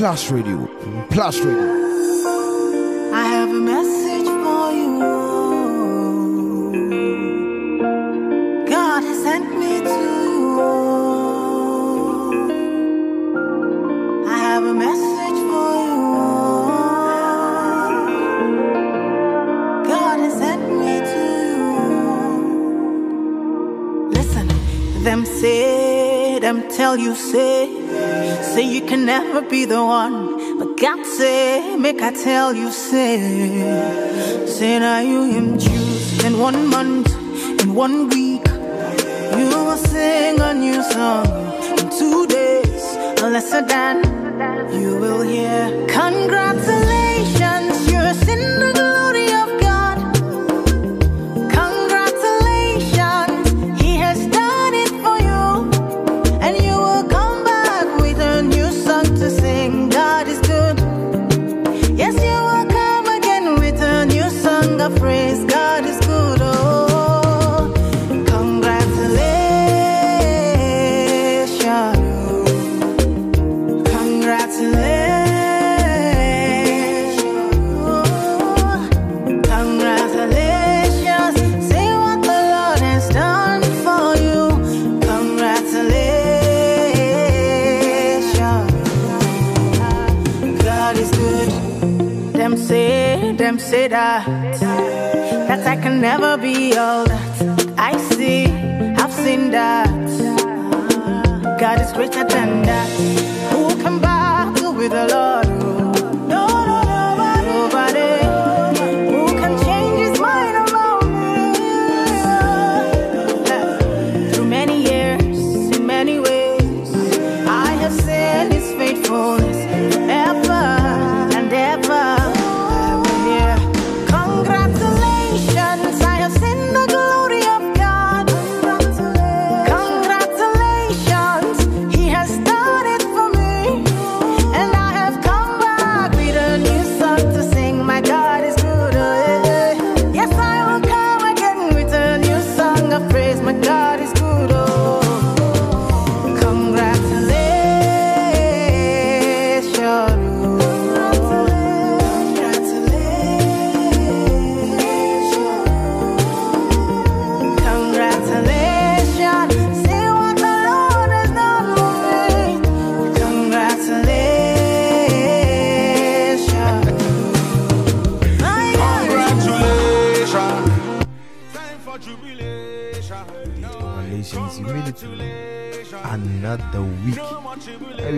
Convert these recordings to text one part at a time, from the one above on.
Plus Radio. Plus Radio. I have a message for you. God has sent me to you. I have a message for you. God has sent me to you. Listen, them say, them tell you say, say you can never be the one. But God say, make I tell you, say, say now you him choose in one month, in one week. You will sing a new song in two days, a lesser than you will hear. Congratulations, say that I can never be all that I see. I've seen that God is greater than that. Who can battle with the Lord?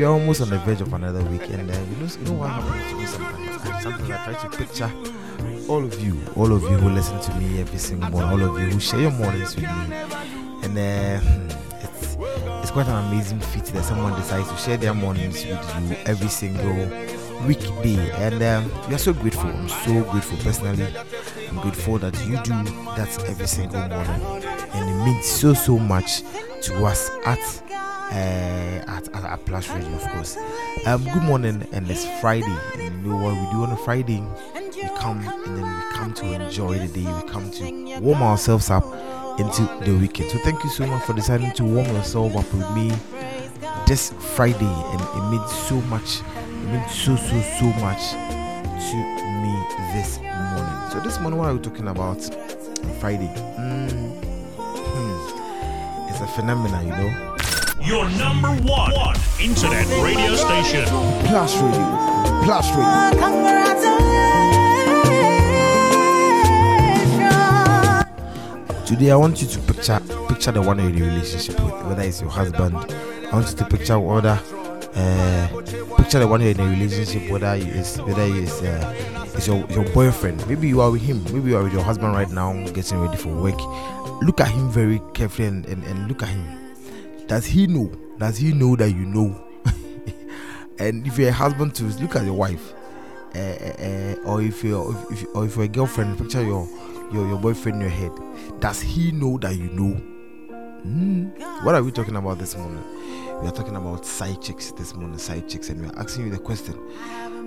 We are almost on the verge of another week, and uh, you know, you know what happens to me sometimes. I, sometimes I try to picture all of you, all of you who listen to me every single morning, all of you who share your mornings with me, and uh, hmm, it's it's quite an amazing feat that someone decides to share their mornings with you every single weekday, and um, we are so grateful. I'm so grateful personally. I'm grateful that you do that every single morning, and it means so so much to us at uh, at, at, at Plus Radio, of course. Um, good morning, and it's Friday. And you know what we do on a Friday? We come and then we come to enjoy the day. We come to warm ourselves up into the weekend. So thank you so much for deciding to warm yourself up with me this Friday, and it means so much. It means so so so much to me this morning. So this morning, what are we talking about? Friday. Mm, hmm. It's a phenomenon, you know. Your number one, one internet radio station. Plus Radio. Plus Radio. Today, I want you to picture picture the one you're in a relationship with, whether it's your husband. I want you to picture whether uh, picture the one you're in a relationship, whether it's whether it's uh, it's your your boyfriend. Maybe you are with him. Maybe you are with your husband right now, getting ready for work. Look at him very carefully and, and, and look at him. Does he know? Does he know that you know? and if you're a husband to look at your wife. Uh, uh, or if you're if, if, or if you're a girlfriend, picture your your, your boyfriend in your head. Does he know that you know? Mm. What are we talking about this morning? We are talking about side chicks this morning, side chicks, and we are asking you the question.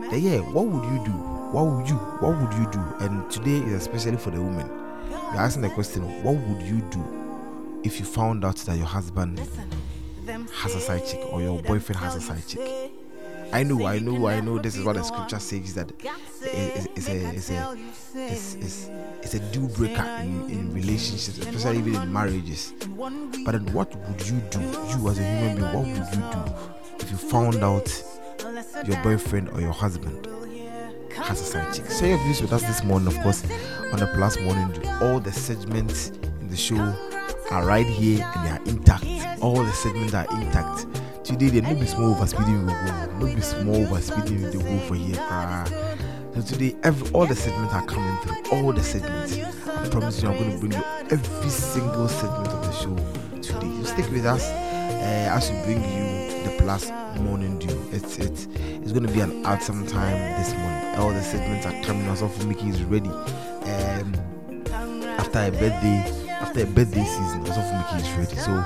that, yeah, what would you do? What would you? What would you do? And today is especially for the women. We are asking the question: What would you do if you found out that your husband has a side chick or your boyfriend has a side chick? I know, I know, I know. This is what the scripture says that it's, a, it's a, it's, it's, it's a deal breaker in, in relationships, especially even in marriages. But then, what would you do, you as a human being? What would you do if you found out your boyfriend or your husband has a side chick? Share your views with us this morning, of course, on the Plus Morning. All the segments in the show are right here and they are intact. All the segments are intact. Today there no be small over speeding we go, no be small over speeding we go for here. Uh, so today every all the segments are coming through. All the segments. I promise you I'm to bring you every single segment of the show today. So stick with us uh, as we bring you the plus morning dew. It's it's it's to be an awesome time this morning. All the segments are coming. Also for Mickey is ready. Um, after a birthday a birthday season, also for Mickey is ready. So, you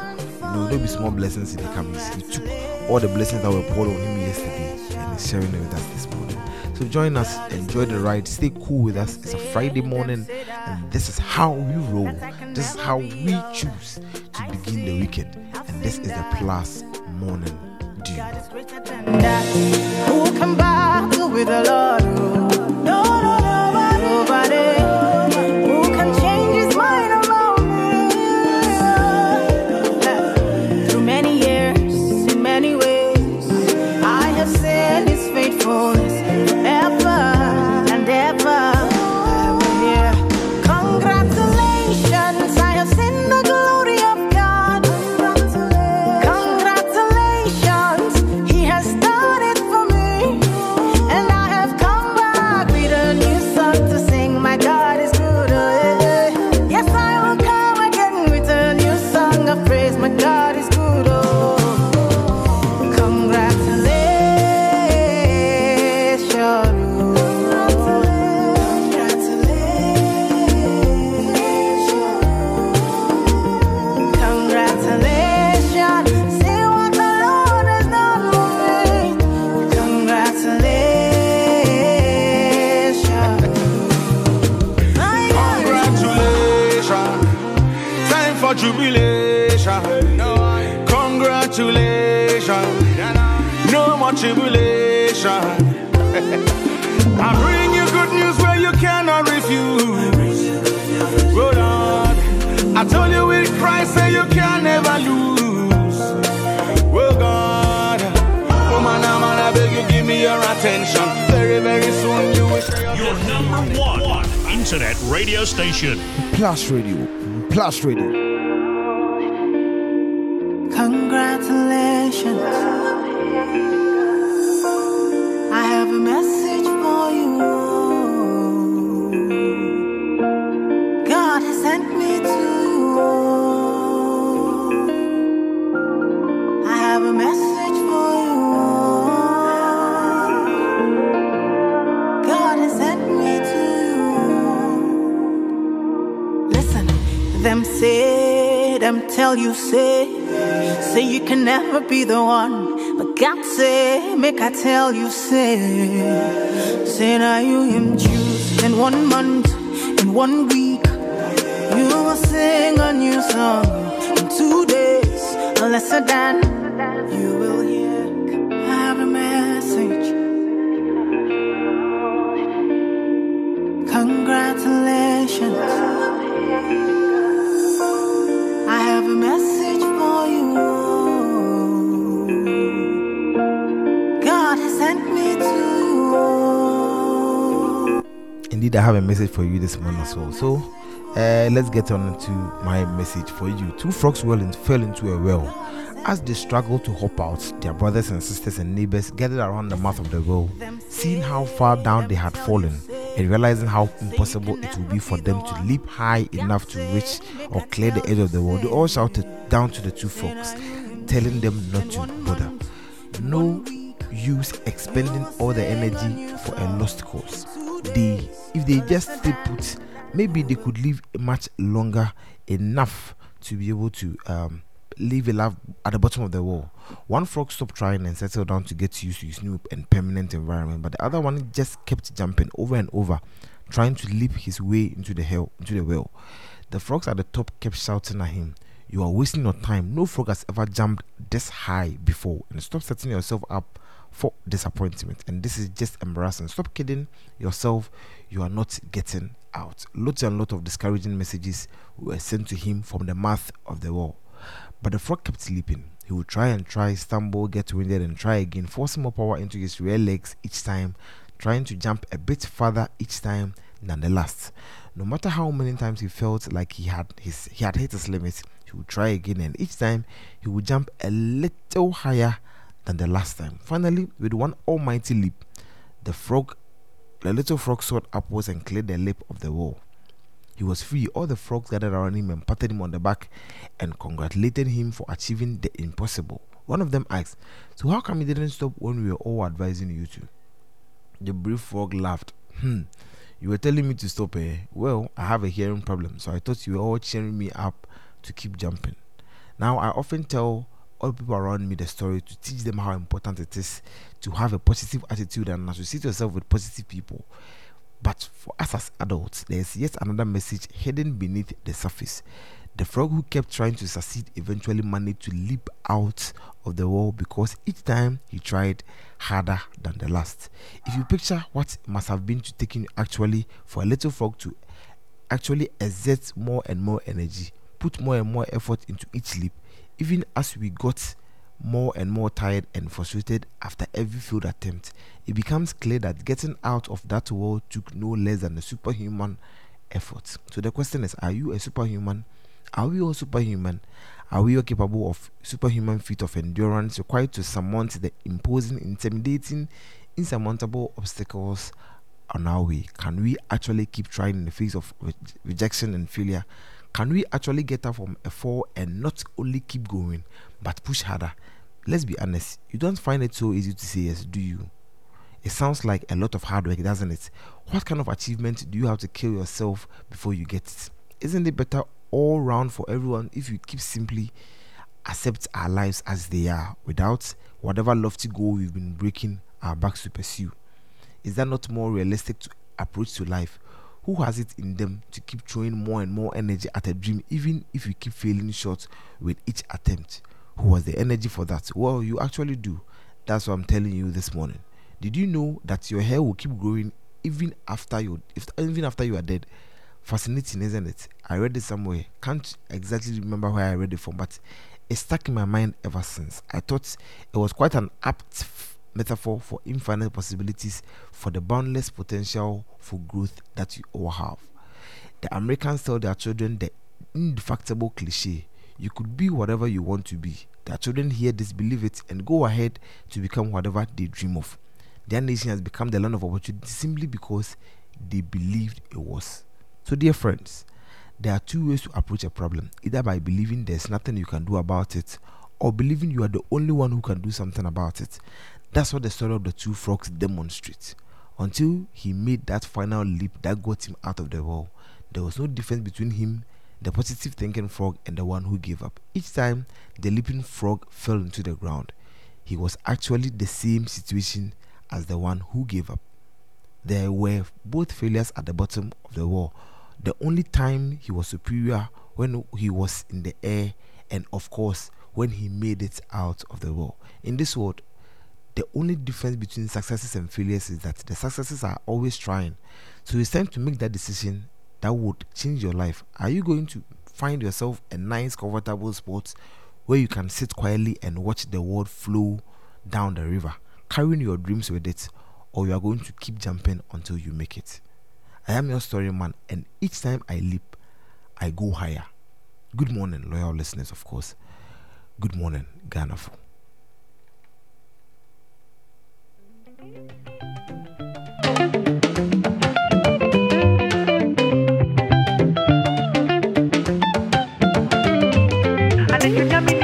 know, there'll be small blessings in the coming. He took all the blessings that were poured on him yesterday and he's sharing it with us this morning. So, join us, enjoy the ride, stay cool with us. It's a Friday morning, and this is how we roll. This is how we choose to begin the weekend. And this is the Plus Morning Dew. Attention. Very, very soon you will share Your number one internet radio station. Plus Radio. Plus Radio. Congratulations. Tell you say, say you can never be the one. But God say, make I tell you say, say now you him choose in one month, in one week. You will sing a new song in two days, lesser than Indeed, I have a message for you this morning as well. So, uh, let's get on to my message for you. Two frogs well in, fell into a well. As they struggled to hop out, their brothers and sisters and neighbors gathered around the mouth of the well, seeing how far down they had fallen, and realizing how impossible it would be for them to leap high enough to reach or clear the edge of the well. They all shouted down to the two frogs, telling them not to bother. No use expending all the energy for a lost cause. They, if they just stay put, maybe they could live much longer enough to be able to um, live a life at the bottom of the wall. One frog stopped trying and settled down to get used to his new and permanent environment, but the other one just kept jumping over and over, trying to leap his way into the hell into the well. The frogs at the top kept shouting at him, You are wasting your time. No frog has ever jumped this high before, and stop setting yourself up for disappointment. And this is just embarrassing. Stop kidding yourself. You are not getting out. Lots and lots of discouraging messages were sent to him from the mouth of the wall. But the frog kept sleeping. He would try and try, stumble, get winded, and try again, forcing more power into his rear legs each time, trying to jump a bit further each time than the last. No matter how many times he felt like he had his he had hit his limit, he would try again, and each time he would jump a little higher than the last time. Finally, with one almighty leap, the frog, the little frog soared upwards and cleared the lip of the wall. He was free. All the frogs gathered around him and patted him on the back and congratulated him for achieving the impossible. One of them asked, So, how come you didn't stop when we were all advising you to? The brave frog laughed. Hmm, you were telling me to stop, eh? Well, I have a hearing problem, so I thought you were all cheering me up to keep jumping. Now, I often tell all people around me the story to teach them how important it is to have a positive attitude and associate yourself with positive people. But for us as adults, there's yet another message hidden beneath the surface. The frog who kept trying to succeed eventually managed to leap out of the wall because each time he tried harder than the last. If you picture what must have been to taking actually for a little frog to actually exert more and more energy, put more and more effort into each leap, even as we got more and more tired and frustrated after every failed attempt, it becomes clear that getting out of that wall took no less than a superhuman effort. So the question is Are you a superhuman? Are we all superhuman? Are we all capable of superhuman feat of endurance required to surmount the imposing, intimidating, insurmountable obstacles on our way? Can we actually keep trying in the face of re- rejection and failure? Can we actually get up from a fall and not only keep going, but push harder? Let's be honest, you don't find it so easy to say yes, do you? It sounds like a lot of hard work, doesn't it? What kind of achievement do you have to kill yourself before you get it? Isn't it better all round for everyone if you keep simply accept our lives as they are without whatever lofty goal we've been breaking our backs to pursue? Is that not more realistic to approach to life? Who has it in them to keep throwing more and more energy at a dream, even if you keep failing short with each attempt? Who has the energy for that? Well, you actually do. That's what I'm telling you this morning. Did you know that your hair will keep growing even after you, if, even after you are dead? Fascinating, isn't it? I read it somewhere. Can't exactly remember where I read it from, but it stuck in my mind ever since. I thought it was quite an apt metaphor for infinite possibilities for the boundless potential for growth that you all have. The Americans tell their children the indefatigable cliche you could be whatever you want to be. Their children hear this, believe it, and go ahead to become whatever they dream of. Their nation has become the land of opportunity simply because they believed it was. So, dear friends, there are two ways to approach a problem either by believing there's nothing you can do about it, or believing you are the only one who can do something about it. That's what the story of the two frogs demonstrates. Until he made that final leap that got him out of the wall, there was no difference between him, the positive thinking frog, and the one who gave up. Each time the leaping frog fell into the ground, he was actually the same situation as the one who gave up. There were both failures at the bottom of the wall. The only time he was superior when he was in the air, and of course, when he made it out of the wall. In this world, the only difference between successes and failures is that the successes are always trying. So it's time to make that decision that would change your life. Are you going to find yourself a nice, comfortable spot where you can sit quietly and watch the world flow down the river, carrying your dreams with it, or you are going to keep jumping until you make it? I am your story man, and each time I leap, I go higher. Good morning, loyal listeners, of course. Good morning, Ghana. They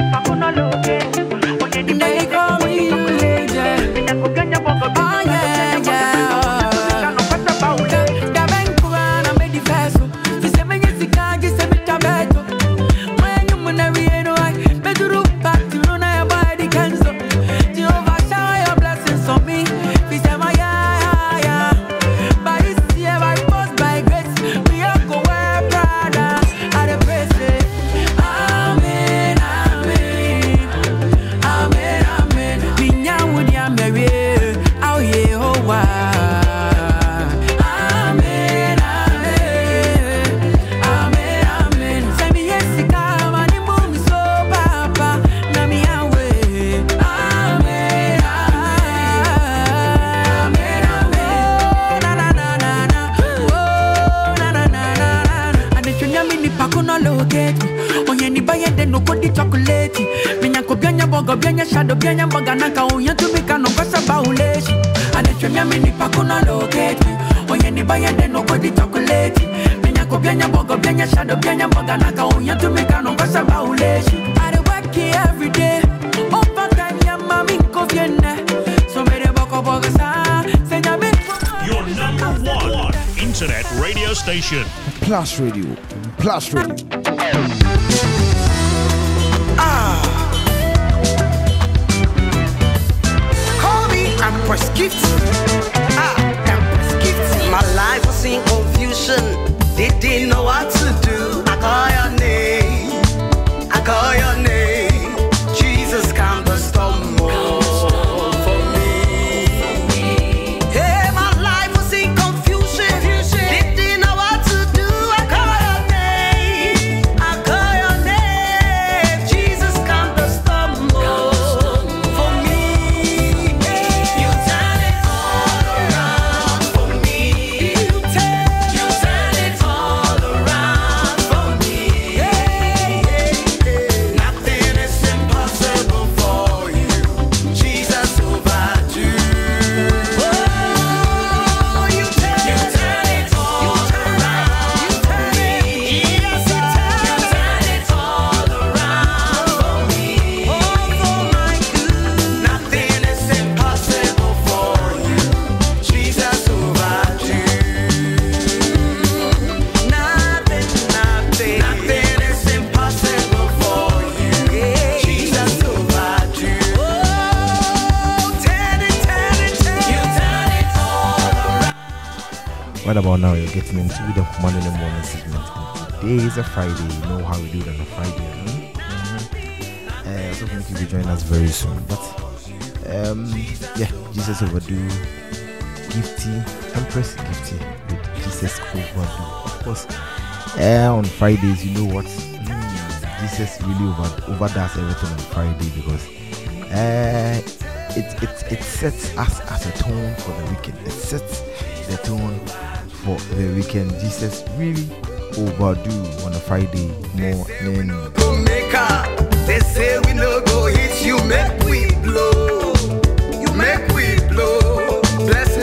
bauleshi. And if you nyame nipa ko no locate me. Onye ni baye de no kodi chocolate. Minya ko bianya bogo bianya shadow bianya boga nanka onya to me ka no kwasa bauleshi. I work here every day. Overtime ya mami ko viene. So me de boko bogo sa. Say nyame Your number one internet radio station. Plus Radio. Plus Radio. Getting the Command in the Morning segment. Today is a Friday. You know how we do it on a Friday. Hmm? Mm-hmm. Uh, so you for joining us very soon. But um, yeah, Jesus overdue, gifty, Empress gifty with Jesus overdue. Of course, uh, on Fridays, you know what? Mm, Jesus really over overdoes everything on Friday because uh, it, it, it sets us as a tone for the weekend. It sets the tone for the weekend. Jesus really overdue on a Friday morning. They say we no go hit you, make we blow. You make we blow. Blessings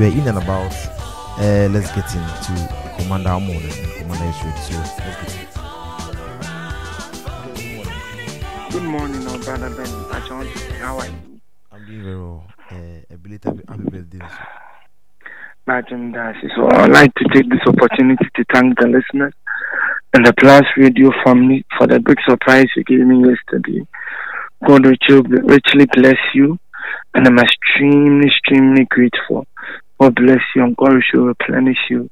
we're in and about. Uh, let's get into Commander morning. Commander is ready. So, let's get in. Good morning, oh brother Ben. I want to say, how are you? I'm doing very well. Uh, a belated happy birthday. also. Martin Dash. So I'd like to take this opportunity to thank the listeners and the Plus Radio family for the big surprise you gave me yesterday. God richly bless you, and I'm extremely, extremely grateful. God bless you, and God shall replenish you.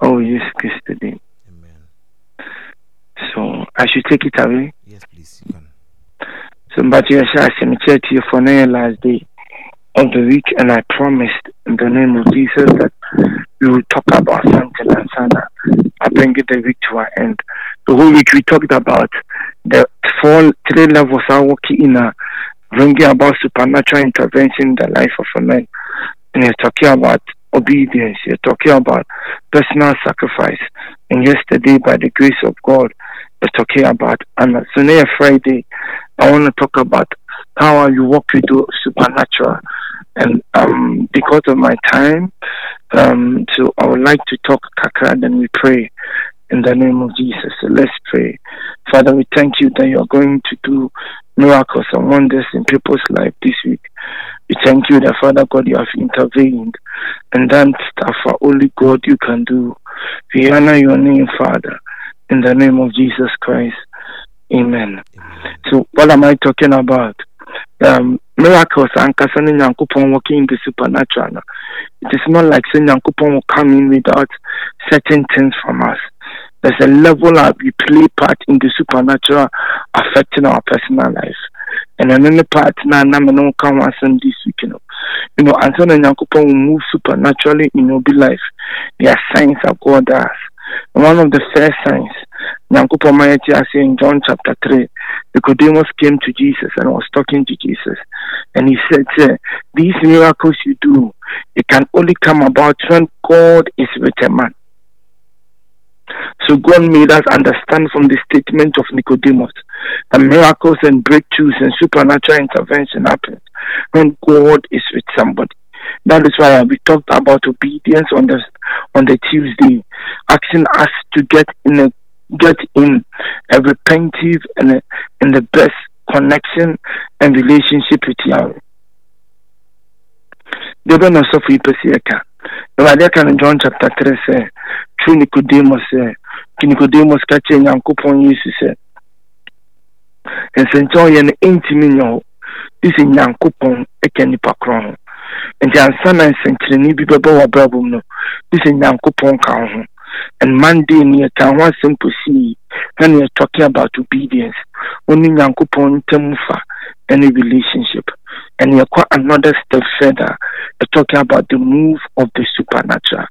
Oh, yes, yesterday. Amen. So I should take it away. Yes, please. You can. So, but yes, I cemetery here for the last day of the week, and I promised in the name of Jesus that we will talk about something and Sana. I bring it the week to our end. The whole week we talked about the four three levels are working in a bringing about supernatural intervention in the life of a man. And you're talking about obedience, you're talking about personal sacrifice. And yesterday, by the grace of God, you're talking about and now Friday, I want to talk about how you walk the supernatural. And um, because of my time, um, so I would like to talk kakra, then we pray in the name of Jesus. So let's pray. Father, we thank you that you are going to do miracles and wonders in people's life this week. We thank you that Father God, you have intervened and stuff for only God you can do. We honor your name, Father, in the name of Jesus Christ. Amen. Amen. So what am I talking about? Um, miracles ankasa ne nyankopɔn working in the supernatural no. It is not like say nyankopɔn will come in without certain things from us. There's a level that we play part in the supernatural affecting our personal life. And another part na na me no ka ho asɛm this week you know. You know, so the nyankopɔn will move supernaturally in your life. There are signs that God. And one of the first signs, Nyankopɔn ma yɛte ase in John chapter 3, Nicodemus came to Jesus and was talking to Jesus. And he said, "Sir, These miracles you do, it can only come about when God is with a man. So God made us understand from the statement of Nicodemus that miracles and breakthroughs and supernatural intervention happen when God is with somebody. That is why we talked about obedience on the on the Tuesday, asking us to get in a get in a repentive and a, in the best connection and relationship with Yahweh. Awurade aka no John chapter three sɛ, true Nicodemus sɛ, ki Nicodemus ka kyerɛ Nyankopɔn Yesu sɛ, nsɛnkyɛn ɔyɛ no ɛntumi nyɛ hɔ. Bi sɛ Nyankopɔn ɛka nipa korɔ ho. Nti ansa na nsɛnkyerɛnne bi bɛbɔ wɔ abrabɔ mu no, bi sɛ Nyankopɔn ka wo ho. And Monday ni yɛka ho asɛm kɔsii na ne yɛ talking about obedience. Only Nyankopɔn ntam fa any relationship. And yɛkɔ another step further, we're talking about the move of the supernatural.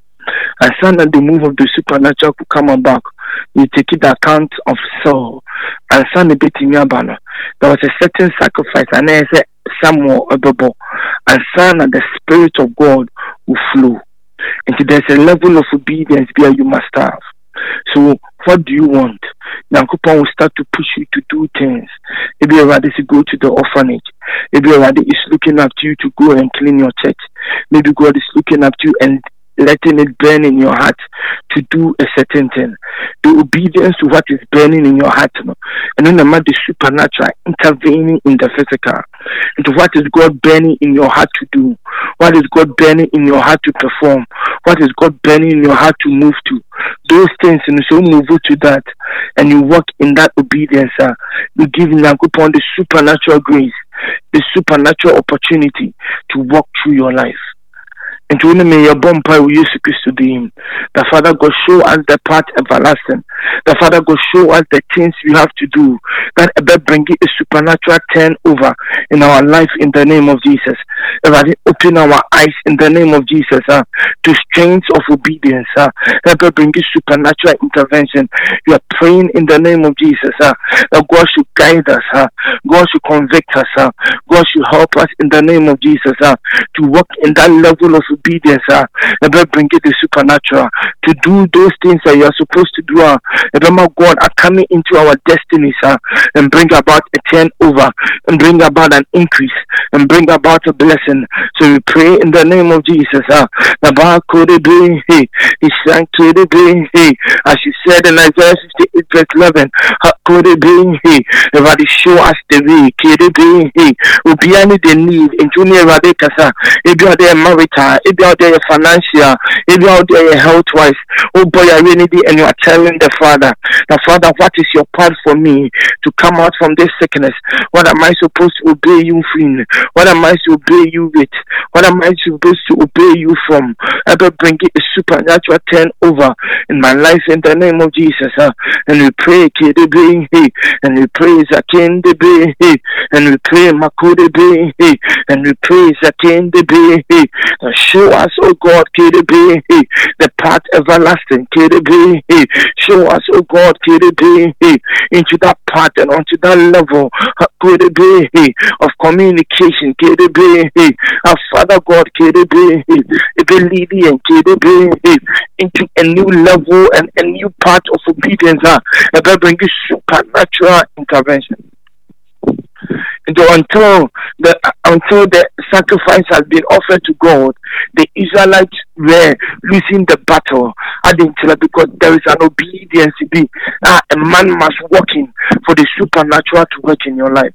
And so that the move of the supernatural could come about, you take it account of Saul. And son bit in your banner. There was a certain sacrifice, and I said, Samuel Ababo. And son the Spirit of God will flow. And there's a level of obedience there you must have. So, what do you want? Nyankopɔn will start to push you to do things. Maybe rather to go to the orphanage. Maybe rather is looking to you to go and clean your church. Maybe God is looking to you and letting it burn in your heart to do a certain thing. The obedience to what is burning in your heart. no? And then the matter supernatural intervening in the physical. Into what is God burning in your heart to do? What is God burning in your heart to perform? What is God burning in your heart to move to? Those things, and you so move to that, and you walk in that obedience. Uh, you give upon the supernatural grace, the supernatural opportunity to walk through your life. And to me, your bumper will use to him. The Father God show us the path everlasting. The Father God show us the things we have to do. That ever bring a supernatural turn over in our life in the name of Jesus. Everybody open our eyes in the name of Jesus uh, to strengths of obedience. Uh, ever bring it supernatural intervention. You are praying in the name of Jesus. Uh, that God should guide us. Uh, God should convict us. Uh, God should help us in the name of Jesus uh, to walk in that level of obedience. Uh, ever bring it the supernatural to do those things that you are supposed to do. Uh, remember, God are coming into our destinies uh, and bring about a turnover and bring about an increase and bring about a blessing. So we pray in the name of Jesus. Uh, he sang to the hey, as you said in Isaiah 58 verse 11, ha, kode be, hey, everybody show us the way, kede be, hey, obiani the need, junior rade kasa, ebi out there marital, ebi out there financial, ebi out there health wise, oh boy, I really need, and you are telling the Father Now, Father, what is your part for me to come out from this sickness? What am I supposed to obey you in? What am I to obey you with? What am I supposed to obey you from? Ever bring it a supernatural turn over in my life in the name of Jesus. Uh, and we pray, And we praise pray, be, and we pray, Makudebe, and we praise pray, Zakendebe, show us, oh God, Kidebe, the path everlasting, Kidebe, show us, oh God, Kidebe, into that path and onto that level, of communication, our Father God, into a new level and a new part of obedience, uh, bring you supernatural intervention. And until the until the sacrifice has been offered to God, the Israelites were losing the battle. Because there is an obedience. Be uh, a man must walk in for the supernatural to work in your life.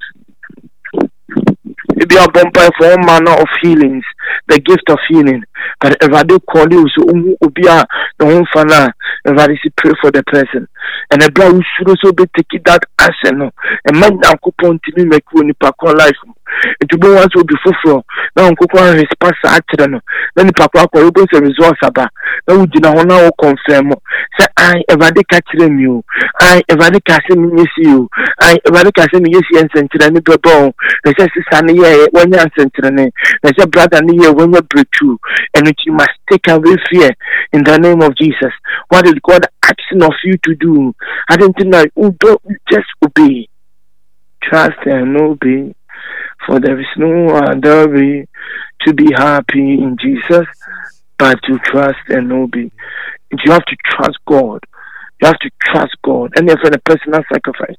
Maybe a bumper for all manner of healings, the gift of healing. But if I do call you, so be a the home fana, if I pray for the person. And a brown should also be taking that action. And man, I'm coupon to me make you in life. Nti bo wa nso obi foforɔ. Na nkokɔ ahwespa saa kyerɛ no. Na nipa koro akɔ ebo sɛ results aba na wogyina hɔ na wɔkɔnfɛn mu sɛ an ɛwurade ka kyerɛ mi o. An ɛwurade ka sɛ mi nye si o. An ɛwurade ka sɛ mi nye si yɛ nsɛnkyerɛnne bɛbɔ o. Na sisa ne yɛ wɔnyɛ nsɛnkyerɛnne. Na sɛ brada ne yɛ wɔnyɛ nti you must take away fear in the name of Jesus. What is God asking of you to do? I didn't know you just obey. Trust and obey for there is no uh, other way to be happy in Jesus but to trust and obey. You have to trust God. You have to trust God. And if a personal sacrifice.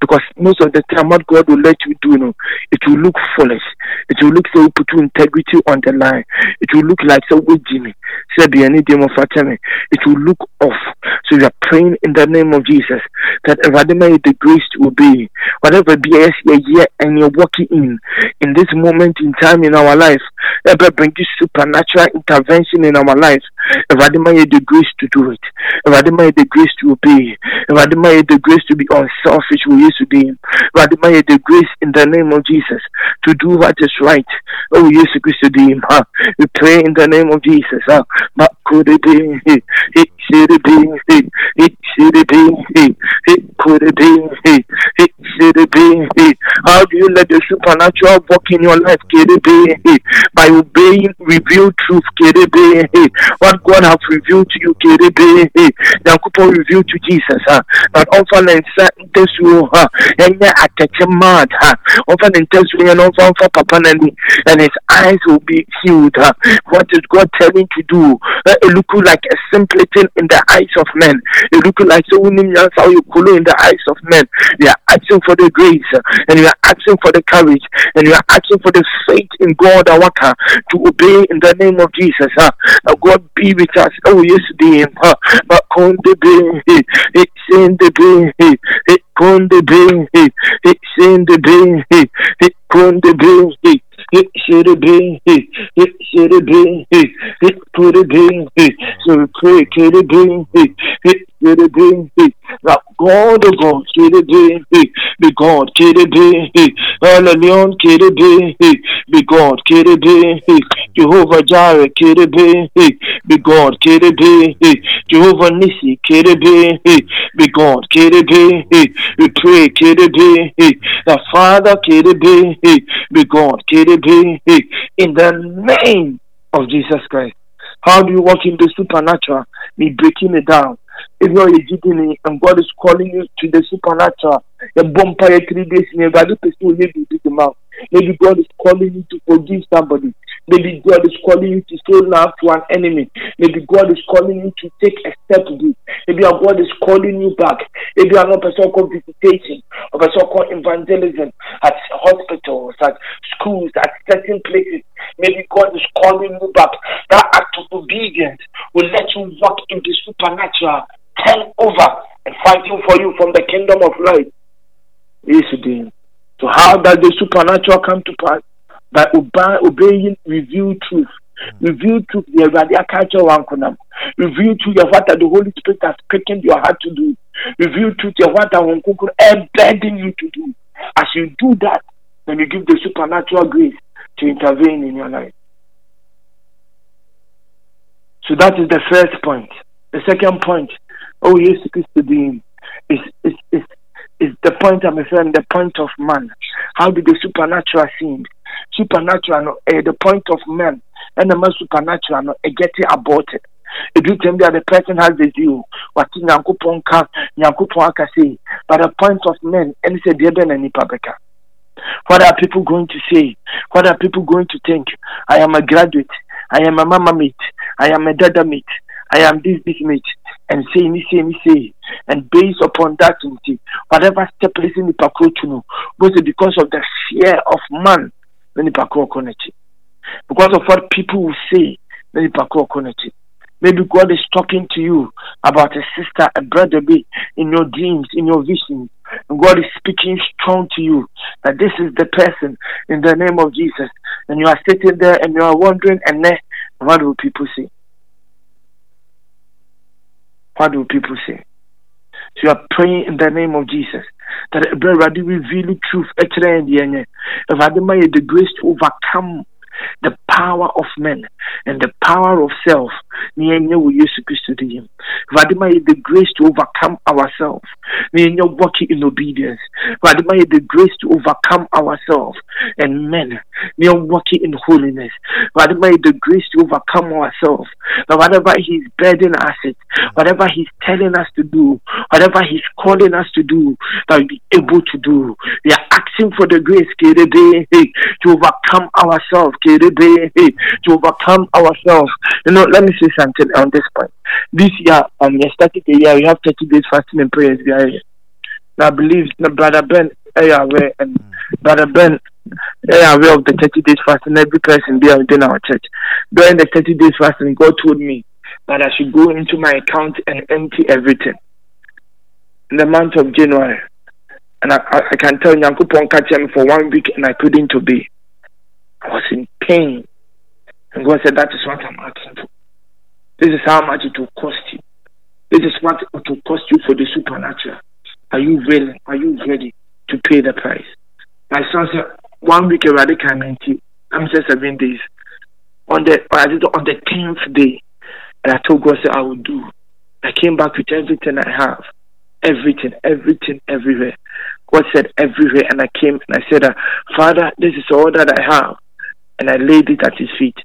Because most of the time, what God will let you do, you know, it will look foolish. It will look so put integrity on the line. It will look like so with Jimmy. It will look off. So you are praying in the name of Jesus that Radima the grace to obey. Whatever BS you're here and you're walking in, in this moment in time in our life, ever bring you supernatural intervention in our life. Radima the grace to do it. Radima the grace to obey. Radima the grace to be unselfish with you today. Radima the grace in the name of Jesus to do what is right. Oh, yes, Christ, we pray in the name of Jesus. Ah, but it be? Been. It could. It have been. How do you let the supernatural work in your life? KDB? By obeying revealed truth. KDB? What God has revealed to you. KDB? Yankupon revealed to Jesus. But often and this you and yeah, I a mad. Often in test you and often for Papa and his eyes will be healed. What is God telling to do? Uh, it look like a simpleton in the eyes of men. It look like so in the eyes of men. We are asking for the grace uh, and we are asking for the courage and we are asking for the faith in God our to obey in the name of Jesus. Uh, God be with us. Oh, yes, dear. Uh, but on the day, it's in the day, it's on the day, it's in the day, it's on the day. It should have been, it should have been, it could have been. So we pray, could have been, it should have been. Now God, oh God, been, be God, alone, could have been, be God, been, Jehovah Jireh, been, be God, been, Jehovah have been, be God, been. We pray, been, the Father, been, be God, been, in the name of Jesus Christ. How do you walk in the supernatural? Me breaking it down. If you're a and God is calling you to the supernatural, the three days in a body, will be the mouth. Maybe God is calling you to forgive somebody. Maybe God is calling you to show love to an enemy. Maybe God is calling you to take a step to. Maybe God is calling you back. Maybe you are not person called visitation or a person called evangelism at hospitals, at schools, at certain places. Maybe God is calling you back. That act of obedience will let you walk in the supernatural, turn over, and fighting for you from the kingdom of light. Yes, it so how does the supernatural come to pass? By obeying revealed truth. Reveal truth. The Radia culture one kunam. Reveal truth. What the Holy Spirit has quickened your heart to do. Reveal truth. What kukur embedding you to do. As you do that, then you give the supernatural grace to intervene in your life. So that is the first point. The second point, oh yes, Christ is, is, is, is the point I'm referring, the point of man. How did the supernatural seem? Supernatural, uh, the point of man, and the man supernatural, uh, get it aborted. Every that the person has the zeal, what Nyankopon ka, Nyankopon aka say, but the point of men, and say, dear Ben and Nipabeka. What are people going to say? What are people going to think? I am a graduate. I am a mama mate. I am a dada mate. I am this, this mate. And say, me say, me say. And based upon that, whatever step is in the pakrochuno, was because of the fear of man, when the pakro Because of what people will say, when the pakro Maybe God is talking to you about a sister, a brother, be in your dreams, in your visions. And God is speaking strong to you that this is the person in the name of Jesus. And you are sitting there and you are wondering, and then what will people say? What do people say? You are praying in the name of Jesus that brother reveal the truth. If I demand the grace to overcome the power of men and the power of self. Wo yesu kristo di yim vadima the grace to overcome ourselves. Niyenye walking in obedience. Vadima the grace to overcome ourselves and men. Niyenye walking in holiness. Vadima the grace to overcome ourselves. Now whatever he's burdening us it whatever he's telling us to do whatever he's calling us to do that we be able to do. We are asking for the grace to overcome ourselves to overcome ourselves. You know, let me say something on this point. This year, um, we started the year, we have 30 days fasting and prayers. Now, I believe brother Ben, are aware, and brother Ben, are aware of the 30 days fasting. Every person there within our church. During the 30 days fasting, God told me that I should go into my account and empty everything. In the month of January, and I, I, I can tell Nyanko Ponka me for one week and I couldn't obey. I was in pain. And God said, That is what I'm asking for. This is how much it will cost you. This is what it will cost you for the supernatural. Are you willing? Are you ready to pay the price? My son said, one week already can empty. I'm just seven days. On the on the tenth day, and I told God, I will do. I came back with everything I have. Everything, everything, everywhere. God said everywhere, and I came and I said, Father, this is all that I have and I laid it at his feet.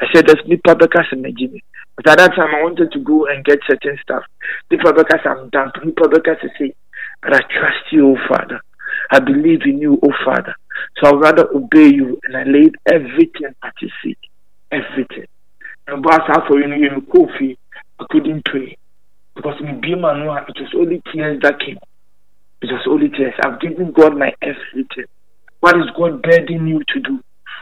I said, There's Nipa Bekas and Najimi. But at that time, I wanted to go and get certain stuff. Nipa Bekas, I'm done. Nipa Bekas is saying, But I trust you, oh Father. I believe in you, oh Father. So I'd rather obey you. And I laid everything at his feet. Everything. And boss, for you, you coffee, I couldn't pray. Because me be man, it was only tears that came. It was only tears. I've given God my everything. What is God begging you to do?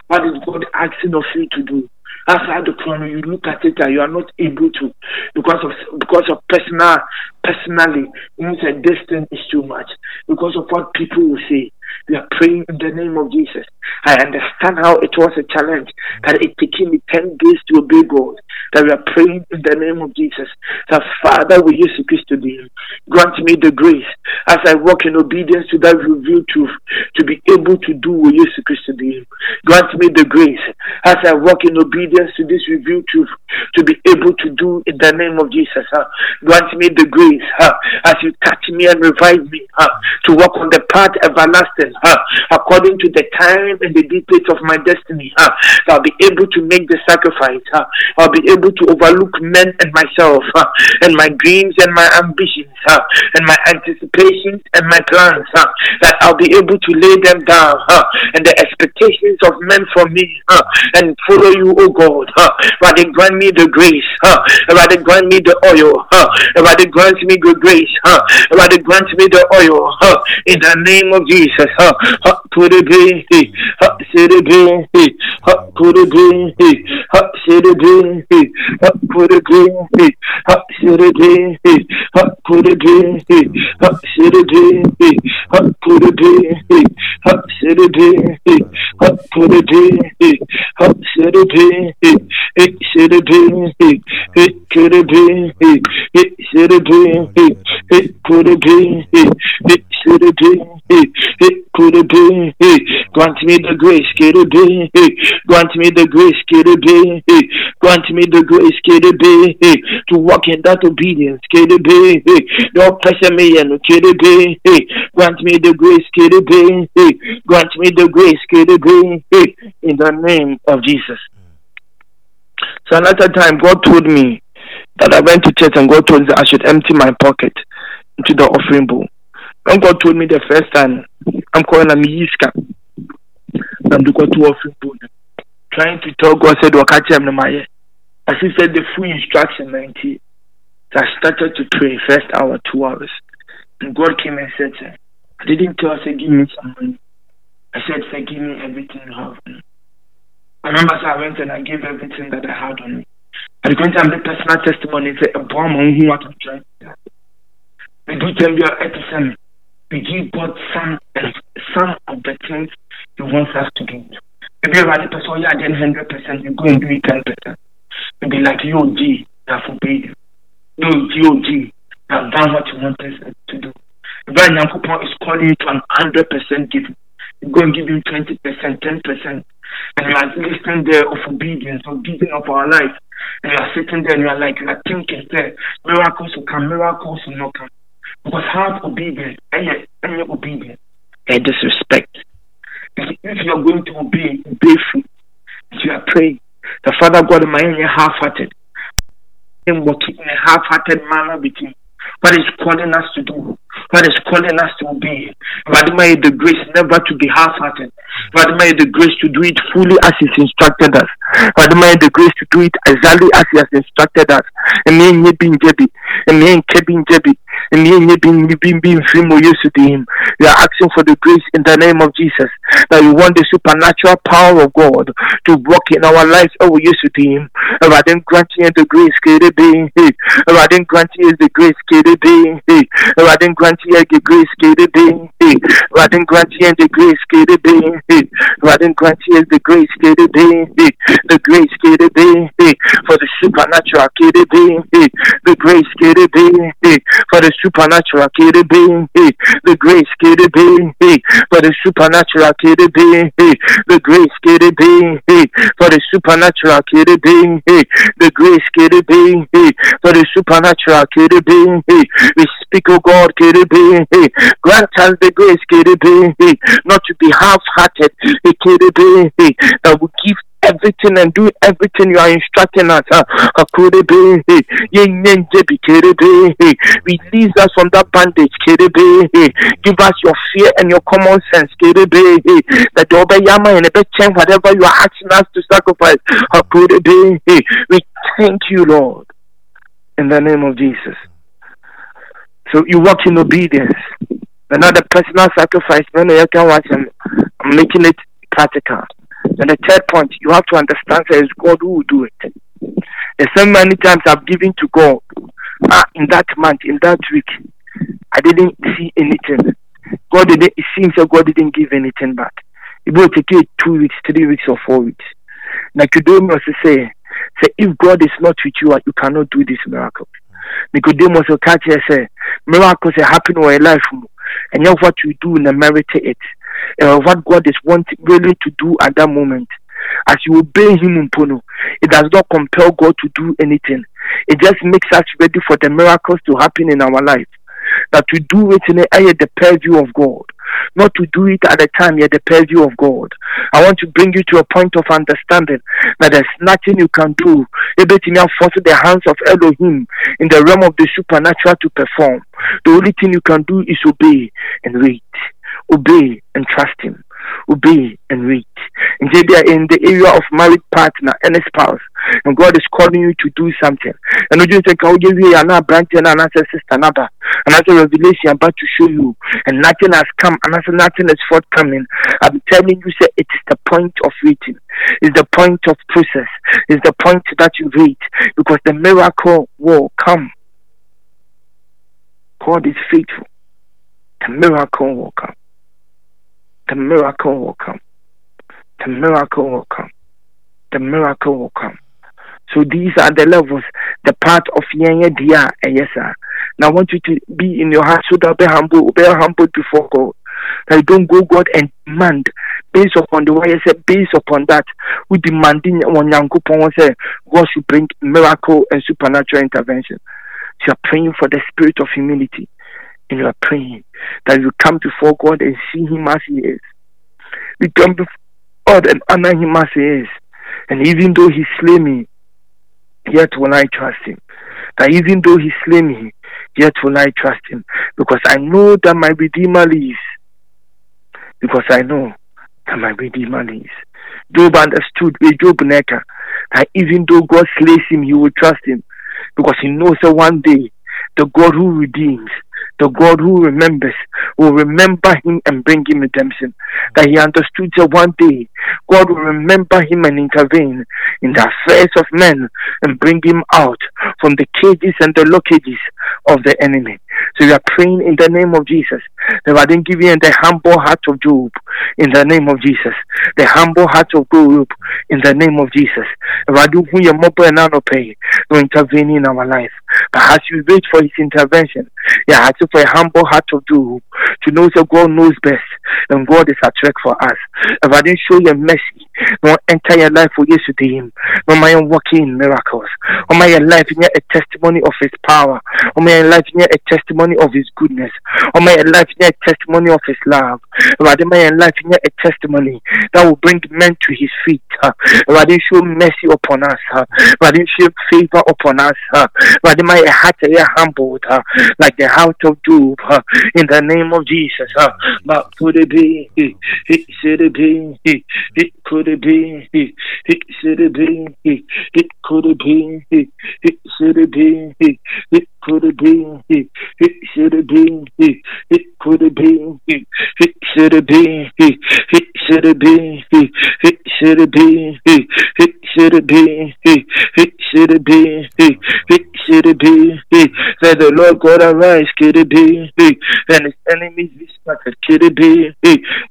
What is God asking of you to do? Outside the corner, you look at it and you are not able to because of because of personal personally, you say distance is too much because of what people will say. We are praying in the name of Jesus. I understand how it was a challenge that it took me 10 days to obey God. That we are praying in the name of Jesus. That Father, we use Christ today. Grant me the grace as I walk in obedience to that revealed truth to be able to do what you Christ today. Grant me the grace as I walk in obedience to this revealed truth to be able to do in the name of Jesus. Huh? Grant me the grace huh? as you touch me and revive me huh? to walk on the path everlasting according to the time and the details of my destiny. I'll be able to make the sacrifice. I'll be able to overlook men and myself and my dreams and my ambitions and my anticipations and my plans. That I'll be able to lay them down and the expectations of men from me and follow you, oh God. Uh, rather grant me the grace. Uh, rather grant me the oil. Uh, rather grant me the grace. Uh, rather grant me the oil. In the name of Jesus ha ha put it be ha sit it be ha put it be ha sit it be ha put it be ha sit it be ha put it be ha sit it be ha put it be hot city, hot city, hot city, it should have been, it could have been, it should have been, it could have been, it should have been, it could have been. Grant me the grace, been. Grant me the grace, been. Grant me the grace, been. To walk in that obedience, been. Don't pressure me and been. Grant me the grace, been. Grant me the grace, been. In the name of Jesus. So another time, God told me that I went to church and God told me I should empty my pocket into the offering bowl. When God told me the first time, I'm calling a Miyiska. I'm to go to offering bowl. Trying to tell God, said, Wakachi Amnamaye. As he said, the full instruction, 90. So I started to pray, first hour, two hours. And God came and said, I didn't tell, I said, give me some money. I said, forgive me everything you have. I remember so I went and I gave everything that I had on me. At the time, the personal testimony said, a bomb on who I'm trying We do tell you at the we give God some, some of the things He wants us to do. Maybe a rally person, yeah, then 100%, you go and do it 10%. Maybe like you, G, that forbade you. No, you, G, have done what you want us to do. But Yankupon is calling you to an 100% giving. You go and give him 20%, 10% and you are listening there of obedience, of giving up our life, and you are sitting there and you are like, you are thinking there, miracles will come, miracles will not come. Because have obedience, and yet obedience, and disrespect. If, you are going to obey, obey. If you are praying, the Father God, my half-hearted, and working in a half-hearted manner between what is calling us to do, what is calling us to obey. may the grace never to be half-hearted. But may the grace to do it fully as He's instructed us. But may the grace to do it exactly as He has instructed us. And me and Jebi, and me and Kevin Jebi, and me and Jebi, being being free more used to Him. We are asking for the grace in the name of Jesus. That we want the supernatural power of God to work in our lives. Oh, we used to Him. Rather than granting the grace, rather than granting the grace, rather than granting the grace, rather than granting the grace, rather than granting the grace, the grace, for the supernatural, the grace, for the supernatural, the grace, for the supernatural, the grace, for the supernatural, the grace, for the supernatural, we speak, oh God, grant us the grace, not to be half-hearted, that will give everything and do everything you are instructing us. Release us from that bondage. Give us your fear and your common sense. That and whatever you are asking us to sacrifice. We thank you, Lord, in the name of Jesus. So you walk in obedience. Another personal sacrifice. I'm making it practical. And the third point, you have to understand that it's God who will do it. There's so many times I've given to God. Ah, in that month, in that week, I didn't see anything. God didn't. It seems that God didn't give anything back. It will take you two weeks, three weeks, or four weeks. Now, Nicodemus say, say if God is not with you, you cannot do this miracle. Nicodemus will catch say, miracles are happening in your life, and you what you do, and merit it uh, what God is wanting really to do at that moment. As you obey Him, Mpono, it does not compel God to do anything. It just makes us ready for the miracles to happen in our life. That to do it in the, the purview of God not to do it at the time you're the purview of God. I want to bring you to a point of understanding that there's nothing you can do. Everything you force the hands of Elohim in the realm of the supernatural to perform. The only thing you can do is obey and wait. Obey and trust Him. Obey and wait. And are in the area of married partner and spouse. And God is calling you to do something. And you just think, oh, yeah, are not branch and another sister, another. Another revelation I'm about to show you. And nothing has come, and nothing is forthcoming. I'm telling you, say it is the point of waiting. It's the point of process. It's the point that you wait. Because the miracle will come. God is faithful. The miracle will come. The miracle will come. The miracle will come. The miracle will come. So these are the levels, the part of Yenya Dia eh, Yes, sir. Now I want you to be in your heart so that be humble, be humble before God. That you don't go God and demand based upon the way I said, based upon that, we demanding on Yankupon say God should bring miracle and supernatural intervention. So you're praying for the spirit of humility. And you are praying that you come before God and see him as he is. We come before God and honor him as he is. And even though he slay me, yet will I trust him. That even though he slay me, yet will I trust him. Because I know that my Redeemer lives. Because I know that my Redeemer lives. Job understood with Job Necker that even though God slays him, he will trust him. Because he knows that one day the God who redeems, the God who remembers will remember him and bring him redemption. That he understood that one day God will remember him and intervene in the affairs of men and bring him out from the cages and the lockages of the enemy. So we are praying in the name of Jesus. Didn't give you the humble heart of Job in the name of Jesus. The humble heart of Job in the name of Jesus. If I do who your mobile and pay, to intervene in our life. But as you wait for his intervention, yeah, I for a humble heart of Job to know that God knows best and God is at work for us. If I didn't show you mercy, no entire life for yesterday, no my working in miracles, or my life in a testimony of his power, or my life in a testimony of his goodness, or my life in a testimony of his love, rather my life in a testimony that will bring men to his feet, rather show mercy upon us, rather show favor upon us, rather my heart is humbled, like the heart of Job, in the name of Jesus. But could it be, it should it be, it could it be, it should it be, it could it be, it should it be, it could have been, it should have been, it could have been, it should have been, it should have been, it should have been, it should have been, it should have been, it should have been, that the Lord God arise, could it be, and his enemies be scattered, could it be,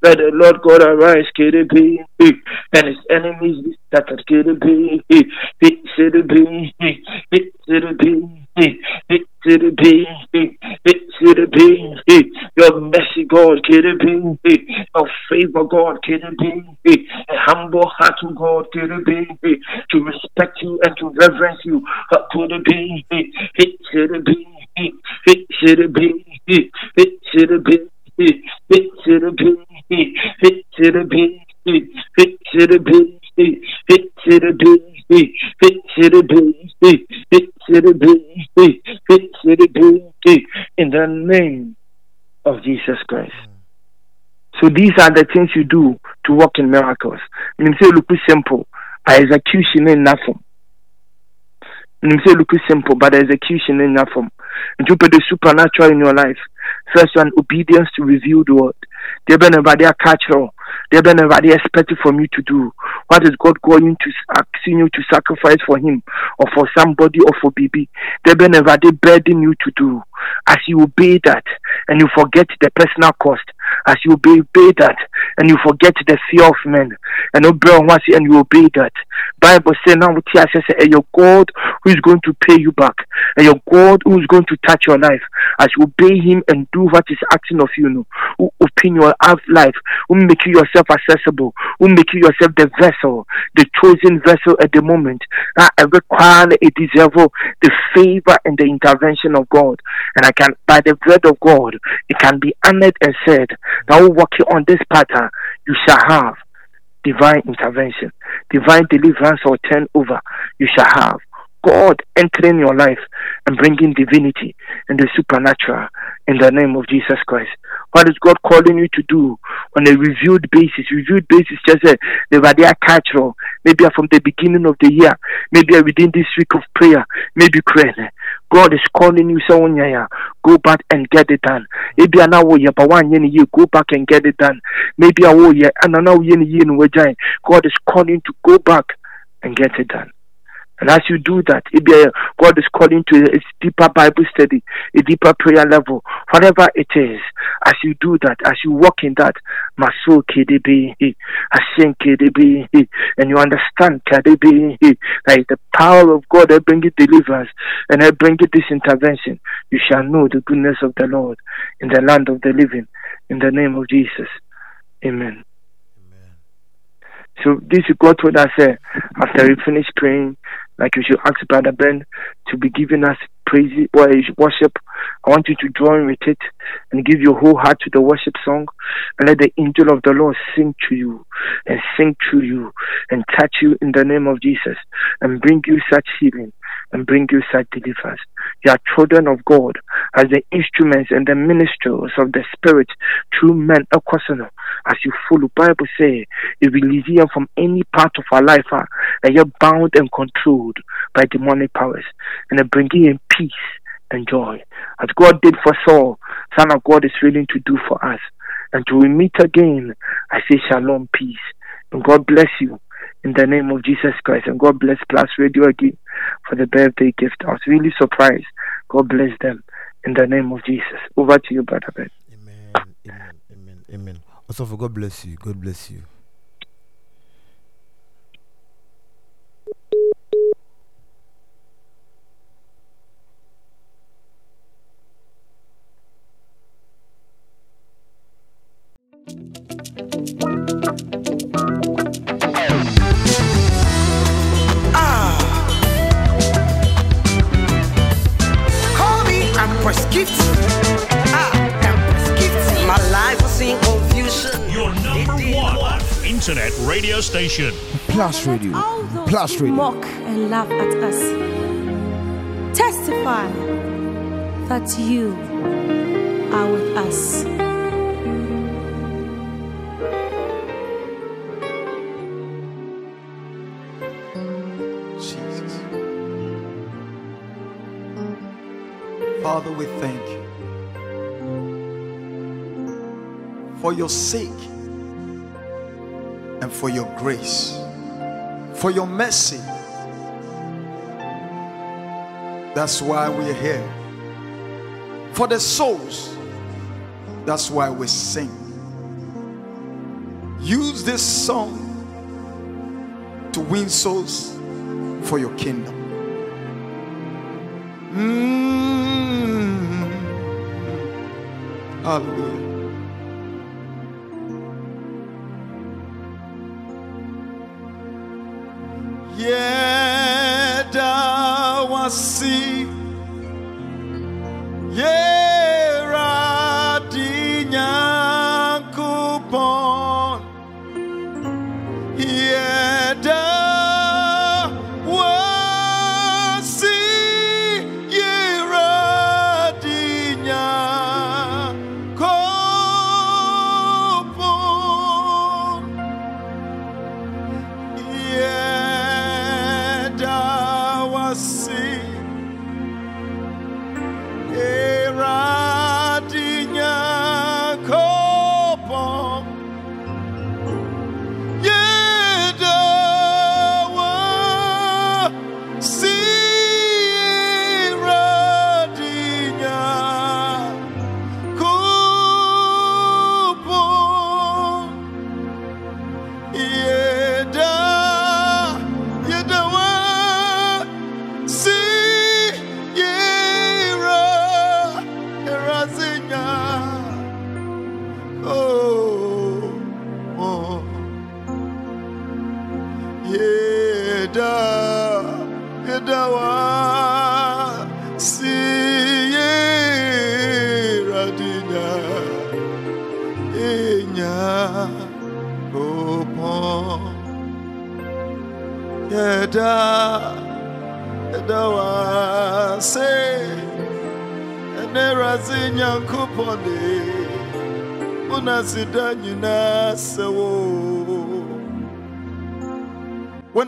that the Lord God arise, could it be, and his enemies be scattered, could it be, it should have been, it should have been, it should be, it should be, your mercy, God, can it be, your favor, God, can it be, a humble heart to God, can it be, to respect you and to reverence you, could it be, it should be, it should be, it should be, it should be, it should be, it should be, it should be, in the name of Jesus Christ. So these are the things you do to work in miracles. Say look simple, but execution in nothing. Say look simple, but execution in nothing. And you put the supernatural in your life. First one, obedience to reveal the word. There be nobody catch there be nobody expected from you to do. What is God going to asking you to sacrifice for Him or for somebody or for baby? There be nobody burden you to do. As you obey that and you forget the personal cost, as you obey, obey that and you forget the fear of men, and obey once and you obey that. Bible says now say your God who is going to pay you back, and your God who is going to touch your life as you obey Him and do what is asking of you. Know, who open your life, who make you yourself accessible, who make you yourself the vessel, the chosen vessel at the moment. That every crown it deserve the favor and the intervention of God. And I can by the word of God, it can be honored and said, Now working on this pattern, you shall have divine intervention, divine deliverance or turnover, you shall have. God entering your life and bringing divinity and the supernatural in the name of Jesus Christ. What is God calling you to do on a reviewed basis? Reviewed basis, just a the cultural. Maybe from the beginning of the year, maybe within this week of prayer, maybe praying. God is calling you, so go back and get it done. Maybe I know you, but one year, go back and get it done. Maybe I will, and I know you, God is calling to go back and get it done. And as you do that, God is calling to a deeper Bible study, a deeper prayer level, whatever it is. As you do that, as you walk in that, Maso KDB, Hashem KDB, and you understand KDB, that the power of God that bring you deliverance and I bring you this intervention, you shall know the goodness of the Lord in the land of the living. In the name of Jesus. Amen. So this is God told us uh, after we finished praying, like you should ask Brother Ben to be giving us praise or worship. I want you to join with it and give your whole heart to the worship song and let the angel of the Lord sing to you and sing to you and touch you in the name of Jesus and bring you such healing and bring you such deliverance. You are children of God as the instruments and the ministers of the Spirit, true men, as you follow. Bible say, if we leave here from any part of our life, uh, and you're bound and controlled by demonic powers, and then bringing in peace and joy. As God did for Saul, Son of God is willing to do for us. Until we meet again, I say shalom, peace. And God bless you in the name of Jesus Christ. And God bless Plus Radio again for the birthday gift. I was really surprised. God bless them in the name of Jesus. Over to you, Brother Ben. Amen. Amen. Amen. Amen. Also, for God bless you. God bless you. Internet radio station. Plus Radio. Plus Radio. Mock and laugh at us. Testify that you are with us. Jesus. Father, we thank you for your sake and for your grace, for your mercy. That's why we're here. For the souls, that's why we sing. Use this song to win souls for your kingdom. Mm. Hallelujah. Yeda wasi Yera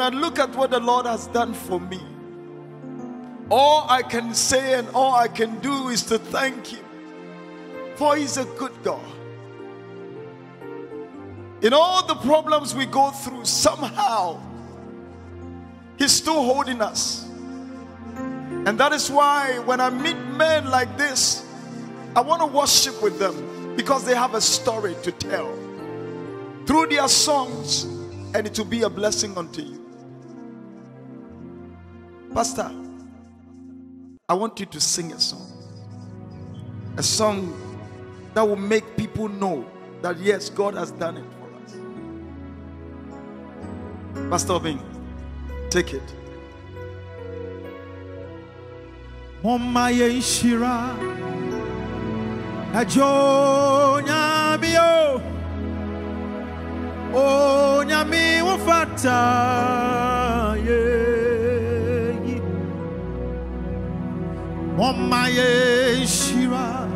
I look at what the Lord has done for me all I can say and all I can do is to thank Him for He's a good God. In all the problems we go through, somehow He's still holding us. And that is why when I meet men like this, I want to worship with them because they have a story to tell through their songs, and it will be a blessing unto you. Pastor, I want you to sing a song. A song that will make people know that yes, God has done it for us. Pastor Bing, take it. Yeshira Ajo O Nyami Wafata Ye Mama Yeshira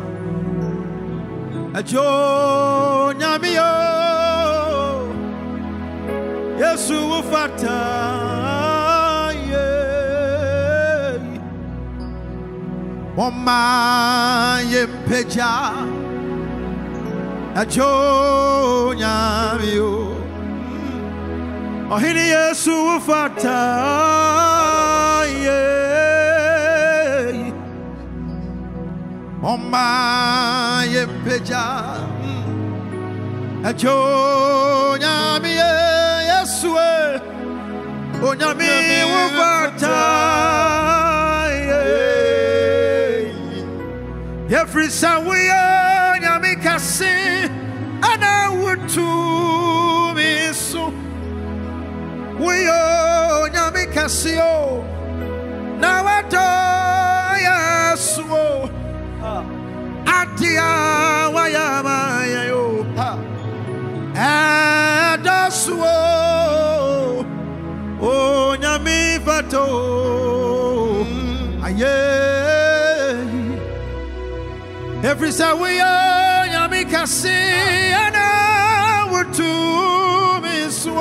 Ajo Nyamio Yesu Wafata Ye Mama yempeja Ajo nyamio Ohini Yesu ufata Mama yempeja Ajo nyamio Yesu e Onyami ufata ye Every time we are Yamikasi and I would to me so. We are Yamikasi now I die yes Adia Wayama yo and us oh Yami Vato. Mm. Aye. Every time we are Yamikasi and I would to me so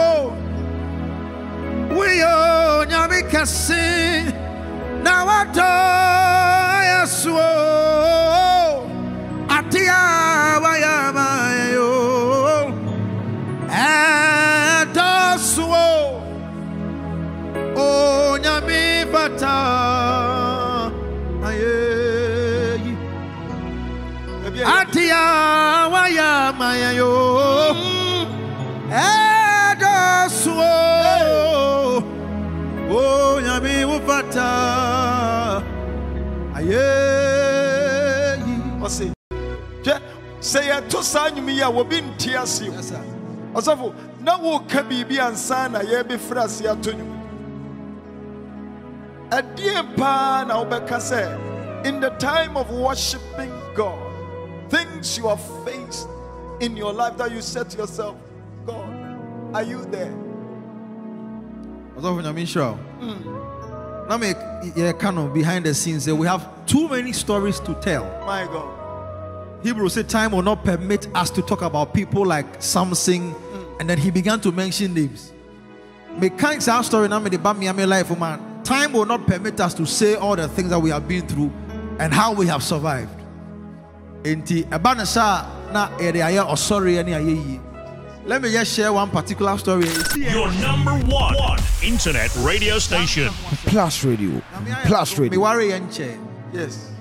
we are Yamikasi now I sɛ yɛto saa nnwom yi a wɔbi nte ase o. ɔsɔfo na woka biribi ansa na yɛbɛfiri ase ato nnwom ɛdeɛ paa na wobɛka sɛ in the time of worshiping god things you have faced in your life that you said to yourself god are you there Ọsọfọ Nyame nhyira o. Na me yɛka no behind the scenes we have too many stories to tell. my god Hebrews said time will not permit us to talk about people like Samson, and then he began to mention names. Mechanics our story now me the Bamiame life, man. Time will not permit us to say all the things that we have been through and how we have survived. Enti ɛba ne saa na yɛde ayɛ ɔsɔre ne ayɛ. Let me just share one particular story. Your number one, one internet radio station. Plus Radio. Plus radio. Me Radio. worry nkyɛn. yes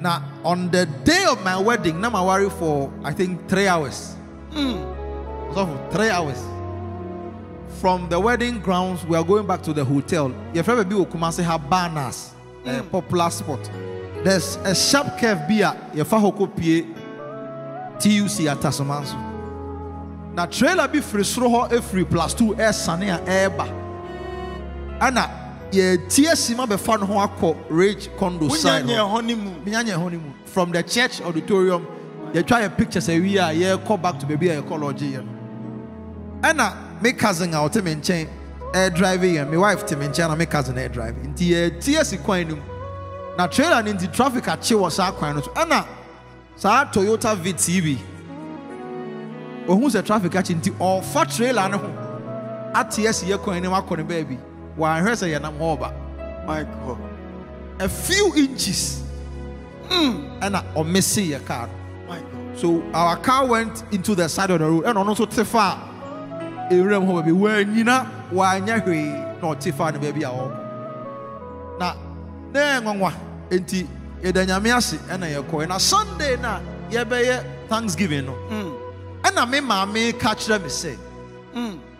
Now, on the day of my wedding, now I worry for I think three hours. Hmm. So for three hours. From the wedding grounds, we are going back to the hotel. Your friend will come and say Habanas, a hmm. popular spot. There's a sharp curve beer, your fahoko pie TUC at Tasomanso. Now, trailer be free a free plus two air sunny airba. Anna, ye tia sima befan ho akɔ rage condo side. wonyanyɛ hɔ. hɔ ne mu Minyanya honeymoon from the church auditorium. You try a pictures a we are yeah call back to baby a college here. Anna, my cousin out to maintain air driving and my wife to maintain and my cousin air driving. Inti ye TS coin na trailer into traffic at Chiwa sa kwan no so. Anna sa Toyota VTV. Ohun sɛ traffic akyi nti ɔfa trailer no ho ate asi yɛ kwan anim akɔ ne baabi wɔanhwɛ sɛ yɛnam hɔ ɔba my god a few inches. Ɛna ɔmese yɛ car. My god so our car went into the side of the road. Ɛna ɔno nso te fa a ewuram hɔ baabi wɔanyina wɔanyɛ hwee na ɔte fa no baabi a ɔrekɔ na na yɛ nwanwa enti yɛda nyame ase ɛna yɛkɔɛ na sunday na yɛbɛyɛ thanksgiving no. Ɛna me maame ka kyerɛ me sɛ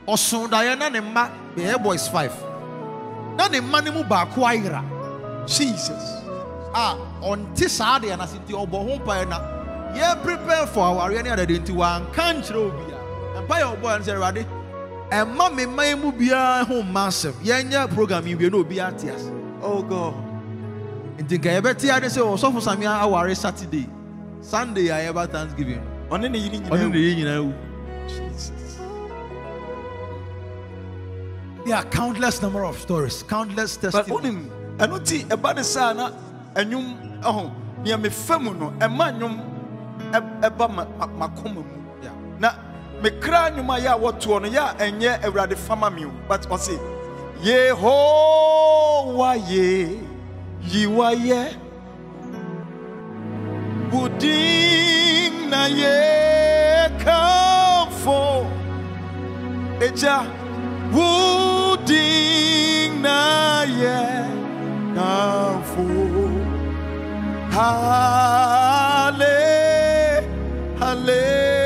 ɔso daeɛ na ne mma bɛyɛ boys five na ne mma no mu baako ayera. Jesus. a ɔnte saa deɛ no ase nti ɔbɔ ho mpaeɛ na yɛ prepare for awareɛ ne adade nti wanka nkyerɛ obi a. Mpaeɛ ɔbɔɔ no sɛ awurade ɛma me mma yi mu biara ho mma asɛm. Yɛnyɛ program yi wie na obi ate ase. Oh God. nti nka yɛbɛte ade sɛ ɔsɔfo samia aware saturday. Sunday a yɛba thanksgiving. Ɔne ne yiri ɔne ne yɛ nyinaa wu. Jesus. There are countless number of stories countless But testimonies. onim ɛno ɛba ne saa na ɛnwom ɛho nea mefa mu no ɛma nnwom ɛba ma ma- makoma mu. Yeah. na mekra nnwom a yɛ a wɔtoɔ no yɛ a ɛnyɛ awurade fama mi o. But ɔse yehowa ye yiwayɛ wodin na yɛkamfo Eja wudin na ye kamfo Hale Hallelujah.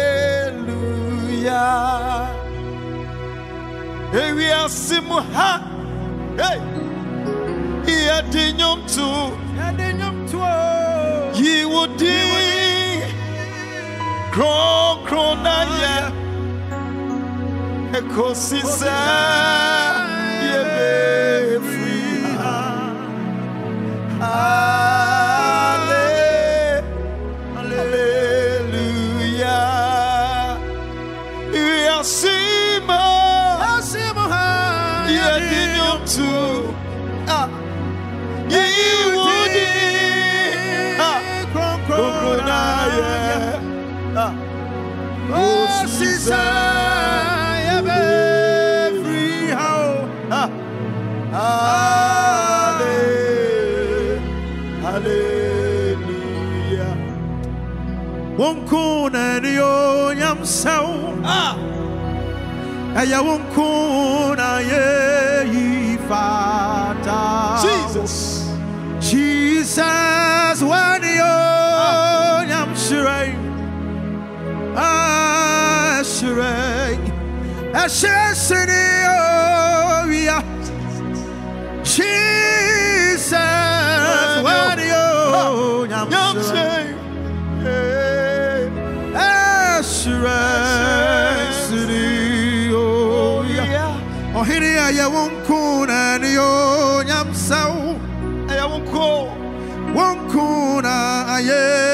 Ewi asimu ha. Hey. Yadinyum tu yɛde nnwom toɔ Yiwudin Kron kron na ye. Ekosisa Ale Hallelujah Yasima asimu ha Yedinyum tu Ah Ah Wonku na ni onyam sɛw Ah, ɛyɛ wonku na yɛ Jesus. Jesus wani onyam hyerɛn ahyerɛn ɛhyerɛ sene owia Jesus wani ɔhene a yɛwo nko na ne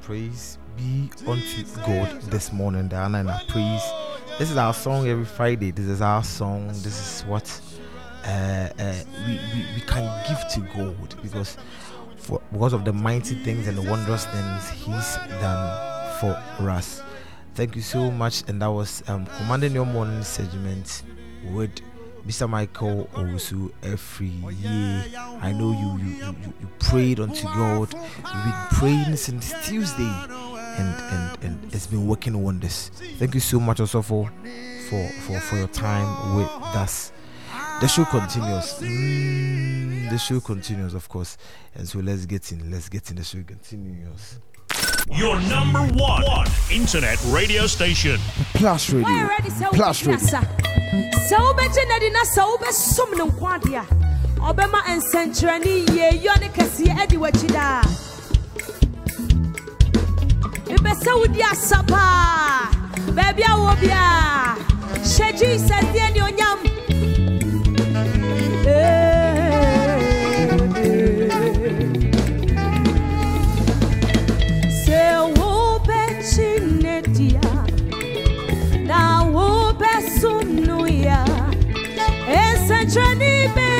praise be unto God this morning. Honor and praise. This is our song every Friday. This is our song. This is what uh, uh, we, we, we can give to God because for because of the mighty things and the wondrous things He's done for us. Thank you so much. And that was um, commanding your morning segment with Mr. Michael Owusu every year. I know you you, you, you prayed unto God. You've been praying since Tuesday and, and, and it's been working wonders. Thank you so much also for for, for, for your time with us. The show continues. Mm, the show continues, of course. And so let's get in. Let's get in. The show continues. Your number one, one internet radio station. Plus Radio. Plus Radio. sɛ wobɛgye no de na sɛ wobɛsom no nkwa de a ɔbɛma nsɛnkyerɛnne yie yɔ ne kɛseɛ adi w'akyi daa mepɛ sɛ wodi asa paa baabi a wɔ biaa hyɛ jesus deɛ ne onyam nsɛnkyerɛnne bɛdi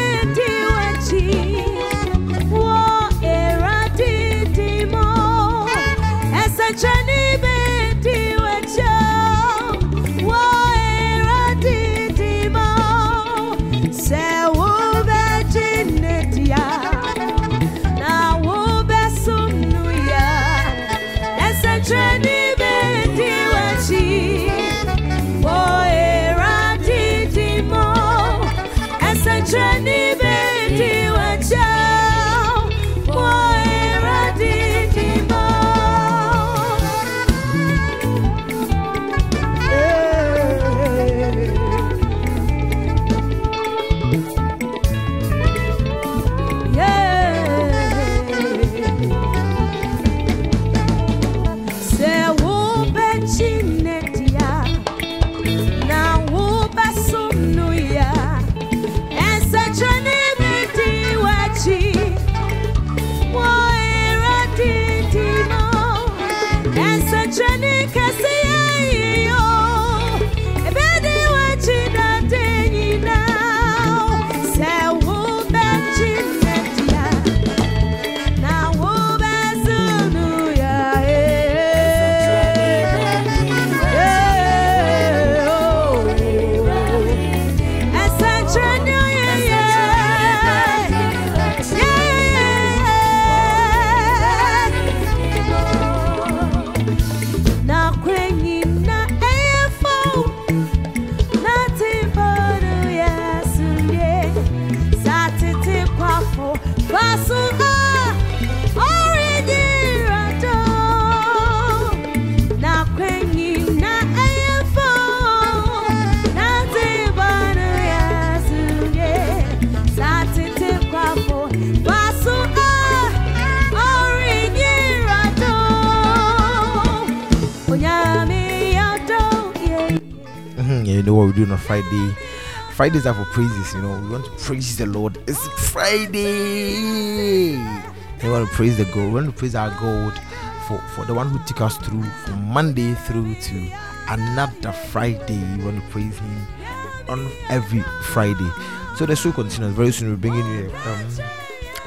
we do on a Friday. Fridays are for praises, you know. We want to praise the Lord. It's Friday. We want to praise the God. We want to praise our God for, for the one who took us through from Monday through to another Friday. We want to praise Him on every Friday. So the show continues. Very soon we're bringing you um,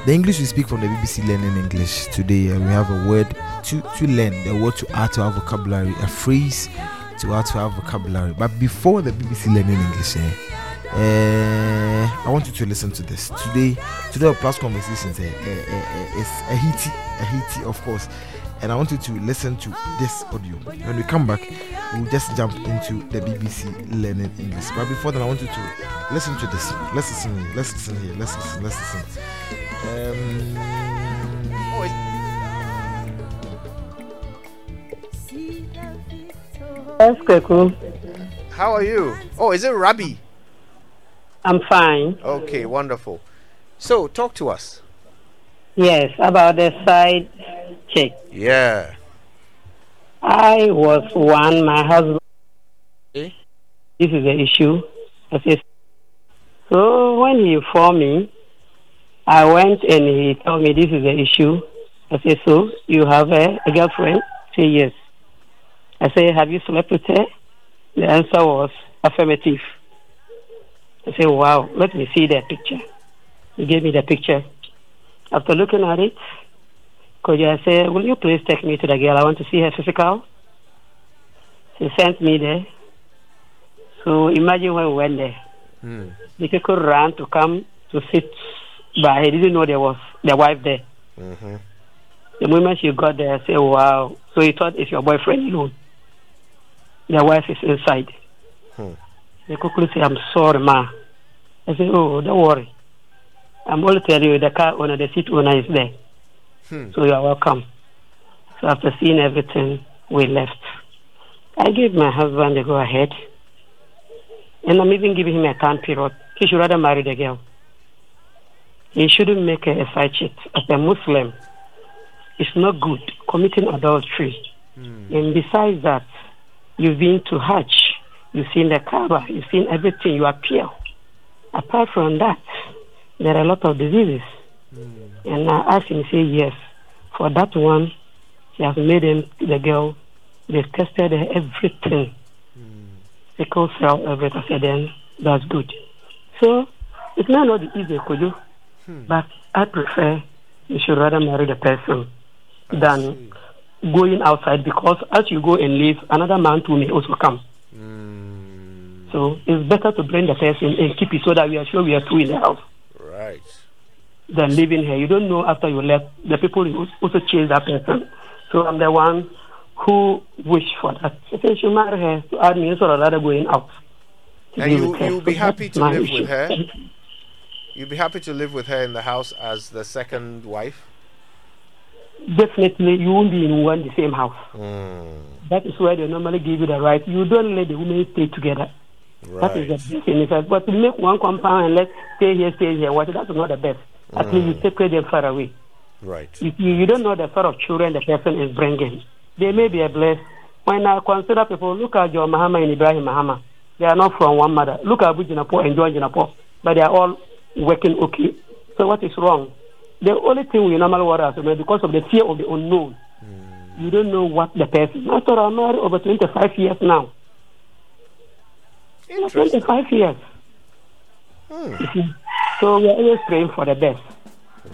the English we speak from the BBC Learning English. Today uh, we have a word to, to learn, the word to add to our vocabulary, a phrase to add to our vocabulary. But before the BBC Learning English, eh, uh, I want you to listen to this. Today, today our plus conversations eh, eh, eh, eh, is a heaty, a heaty, of course. And I want you to listen to this audio. When we come back, we'll just jump into the BBC Learning English. But before that, I want you to listen to this. Let's listen here. Let's listen here. Let's listen. Let's listen. Um, Yes, Kweku. How are you? Oh, is it Rabbi? I'm fine. Okay, wonderful. So, talk to us. Yes, about the side check. Yeah. I was one, my husband. Eh? This is the issue. I said, so when he informed me, I went and he told me this is the issue. I said, so you have a, a girlfriend? Say yes. I said, have you slept with her? The answer was affirmative. I said, wow, let me see the picture. He gave me the picture. After looking at it, could you I said, will you please take me to the girl? I want to see her physical. He sent me there. So imagine when we went there. Hmm. The people ran to come to sit by. He didn't know there was the wife there. Mm-hmm. The moment she got there, I said, wow. So he thought it's your boyfriend alone. The wife is inside. Hmm. The cuckoo said, I'm sorry, ma. I say, oh, don't worry. I'm only telling you the car owner, the seat owner is there. Hmm. So you are welcome. So after seeing everything, we left. I gave my husband the go ahead. And I'm even giving him a time period. He should rather marry the girl. He shouldn't make a side chick. As a Muslim, it's not good committing adultery. And besides that, you've been to Hajj, you've seen the Kaaba, you've seen everything, you are pure. Apart from that, there are a lot of diseases. Hmm. And I asked him, he said yes. For that one, he has made him, the girl, they've tested everything. Hmm. Sickle cell, everything. I said, then that's good. So, it may not be easy, could you? Hmm. But I prefer you should rather marry the person than going outside because as you go and leave, another man too may also come. Mm. So it's better to bring the person and keep it so that we are sure we are two in the house Right. than leaving here. You don't know after you left, the people will also chase that person. So I'm the one who wish for that. I said, you marry her to add me instead of rather going out. And you, you'll be So happy to live issue. with her. You'll be happy to live with her in the house as the second wife. Definitely, you won't be in one the same house. Mm. That is where they normally give you the right. You don't let the women stay together. That is the best thing. in fact. But to make one compound and let stay here, stay here, what that's not the best. At least you separate them far away. Right. You, you you don't know the sort of children the person is bringing. They may be a blessed. When I consider people, look at John Mahama and Ibrahim Mahama. They are not from one mother. Look at Abu Jinapor and John Jinapor. But they are all working okay. So what is wrong? The only thing we normally worry about is because of the fear of the unknown. Hmm. You don't know what the person. After I'm married over 25 years now. 25 years. Hmm. You? So we are always praying for the best.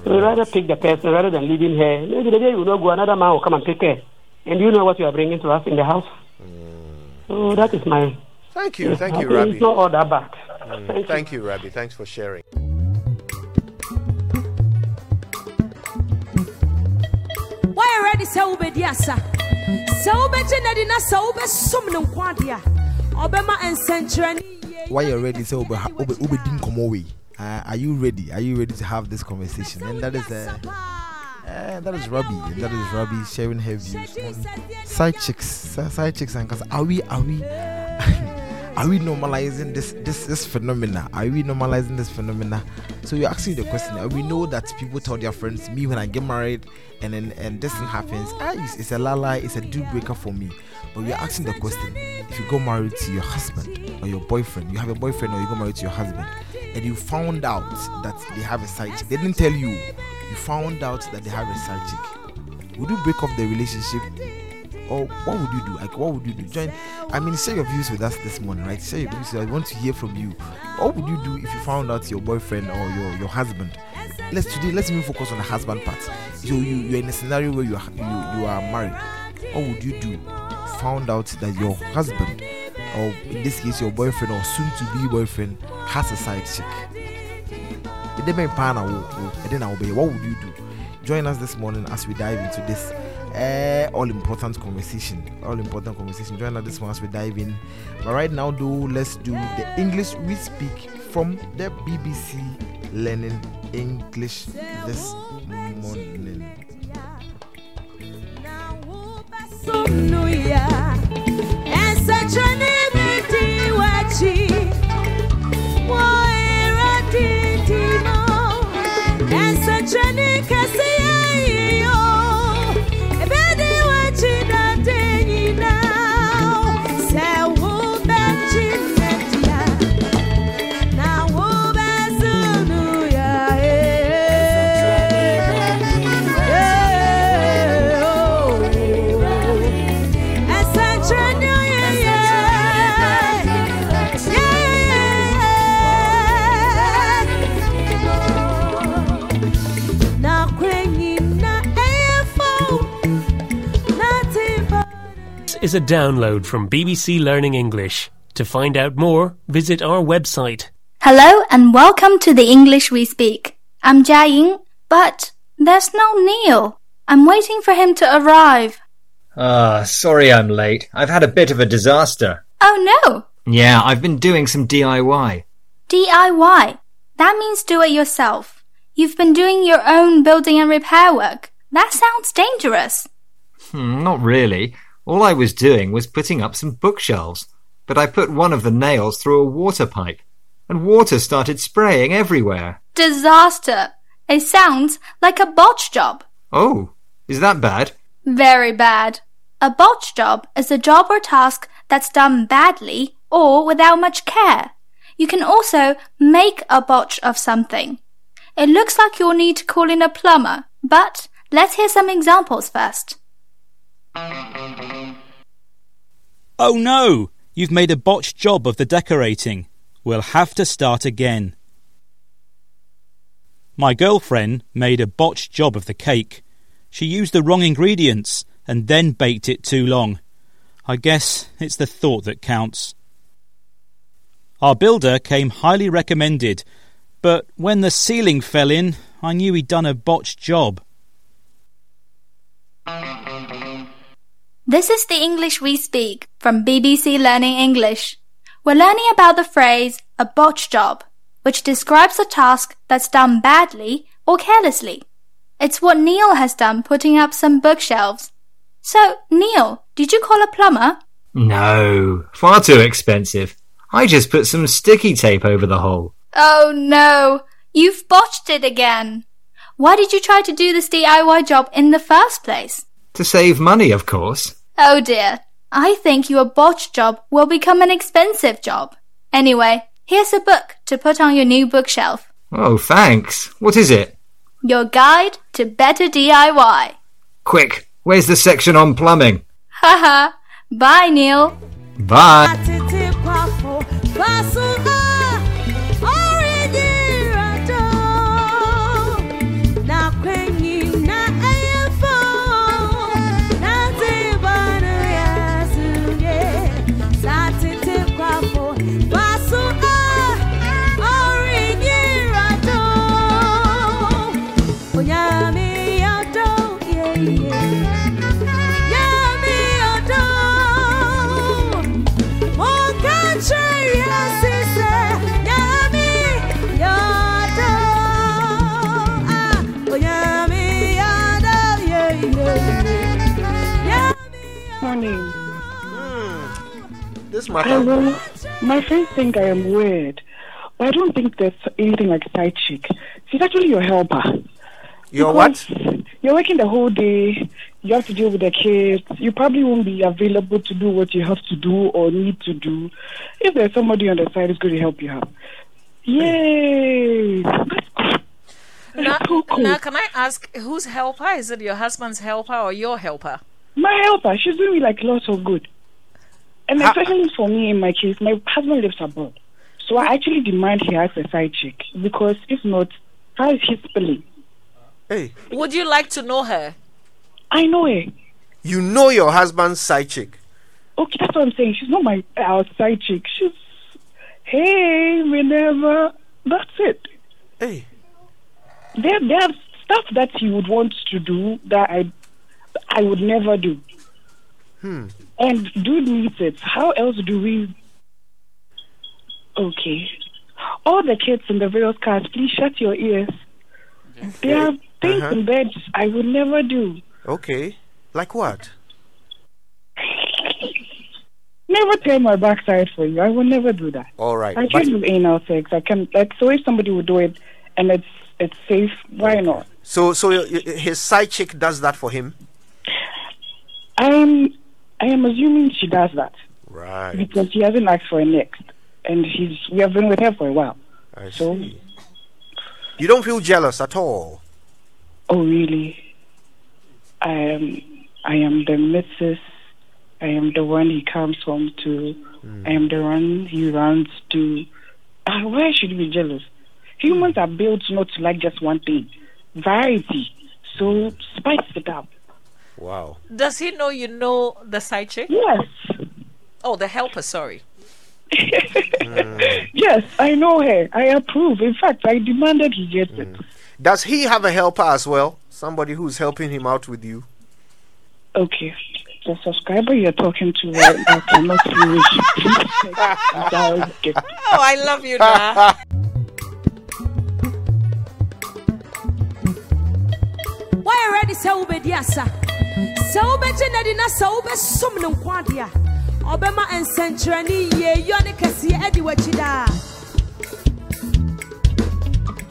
So we rather pick the person rather than leaving her. Maybe the day you not go, another man will come and pick her. And you know what you are bringing to us in the house. Hmm. So that is my. Thank you, thank you, Rabbi. It's not all that bad. Mm, Thank you, Rabbi. Thanks for sharing. Why you ready sɛ wobɛdi asa sɛ wobɛgye no adi na sɛ wobɛsom no nkwa ade a ɔbɛma nsɛnkyerɛnne Why you ready? Uh, are you ready? Are you ready to have this conversation? And that is uh, uh, that is Robbie. And that is Robbie sharing her views side chicks, side chicks, and cause are we are we are we normalizing this this this phenomena? Are we normalizing this phenomena? So you're asking the question. We know that people tell their friends, me when I get married, and then and this thing happens. Ah, it's, it's a lala, it's a deal breaker for me. But we're asking the question: If you go married to your husband or your boyfriend, you have a boyfriend or you go married to your husband, and you found out that they have a side chick, they didn't tell you. You found out that they have a side chick. Would you break off the relationship? Or what would you do? Like, what would you do? Join. I mean, share your views with us this morning, right? Share your views. I want to hear from you. What would you do if you found out your boyfriend or your, your husband? Let's today. Let's even focus on the husband part. So you you're in a scenario where you are you, you are married. What would you do? Found out that your husband, or in this case your boyfriend or soon-to-be boyfriend, has a side chick. Be- What would you do? Join us this morning as we dive into this uh, all important conversation. All important conversation. Join us this as we dive in. But right now, though, let's do the English we speak from the BBC Learning English this morning. Is a download from BBC Learning English. To find out more, visit our website. Hello and welcome to the English we speak. I'm Jia Ying, but there's no Neil. I'm waiting for him to arrive. Ah, sorry I'm late. I've had a bit of a disaster. Oh no! Yeah, I've been doing some DIY. DIY. That means do it yourself. You've been doing your own building and repair work. That sounds dangerous. Hmm, not really. All I was doing was putting up some bookshelves. But I put one of the nails through a water pipe, and water started spraying everywhere. Disaster. It sounds like a botch job. Oh, is that bad? Very bad. A botch job is a job or task that's done badly or without much care. You can also make a botch of something. It looks like you'll need to call in a plumber, but let's hear some examples first. Oh no! You've made a botched job of the decorating. We'll have to start again. My girlfriend made a botched job of the cake. She used the wrong ingredients and then baked it too long. I guess it's the thought that counts. Our builder came highly recommended, but when the ceiling fell in, I knew he'd done a botched job. This is the English we speak from BBC Learning English. We're learning about the phrase a botch job, which describes a task that's done badly or carelessly. It's what Neil has done putting up some bookshelves. So, Neil, did you call a plumber? No, far too expensive. I just put some sticky tape over the hole. Oh no, you've botched it again. Why did you try to do this DIY job in the first place? To save money, of course. Oh dear, I think your botch job will become an expensive job. Anyway, here's a book to put on your new bookshelf. Oh, thanks. What is it? Your guide to better DIY. Quick, where's the section on plumbing? Haha. Bye, Neil. Bye. Morning. Hmm. This Hello. My friends think I am weird, but I don't think there's anything like side chick. She's actually your helper. Your what? You're working the whole day. You have to deal with the kids. You probably won't be available to do what you have to do or need to do. If there's somebody on the side who's going to help you out, yay! Now, now, can I ask whose helper? Is it your husband's helper or your helper? My helper, she's doing me like lots of good. And especially for me in my case, my husband lives abroad. So I actually demand he has a side chick because if not, how is he spelling? Hey. Would you like to know her? I know her. You know your husband's side chick. Okay, that's what I'm saying. She's not my our side chick. She's hey, whenever. That's it. Hey. There, there's stuff that you would want to do that I, I would never do. Hmm. And dude needs it. How else do we? Okay. All the kids in the various cars, please shut your ears. There are things Uh-huh. in bed I would never do. Okay. Like what? Never turn my backside for you. I will never do that. All right. I But- can do anal sex. I can like so if somebody would do it and it's it's safe, why not? So, so his side chick does that for him. I'm I am assuming she does that Right. because he hasn't asked for a next, and he's we have been with her for a while. I So, see. You don't feel jealous at all. oh really? I am I am the Mrs. I am the one he comes home to. I am the one he runs to. Uh, why should you be jealous? Humans are built not to like just one thing. Variety. So spice it up. Wow. Does he know you know the side chick? Yes. Oh, the helper. Sorry. Yes, I know her. I approve. In fact, I demanded he get it. Mm. Does he have a helper as well? Somebody who's helping him out with you? Okay. The subscriber you're talking to right now cannot finish. Please check the dial. Oh, I love you now. Why already sɛ wobɛdi asa sɛ wobɛgye no adi na sɛ wobɛsom no nko ade a ɔbɛma nsɛnkyerɛnne yieyɔ ne kɛseɛ adi w'akyi daa.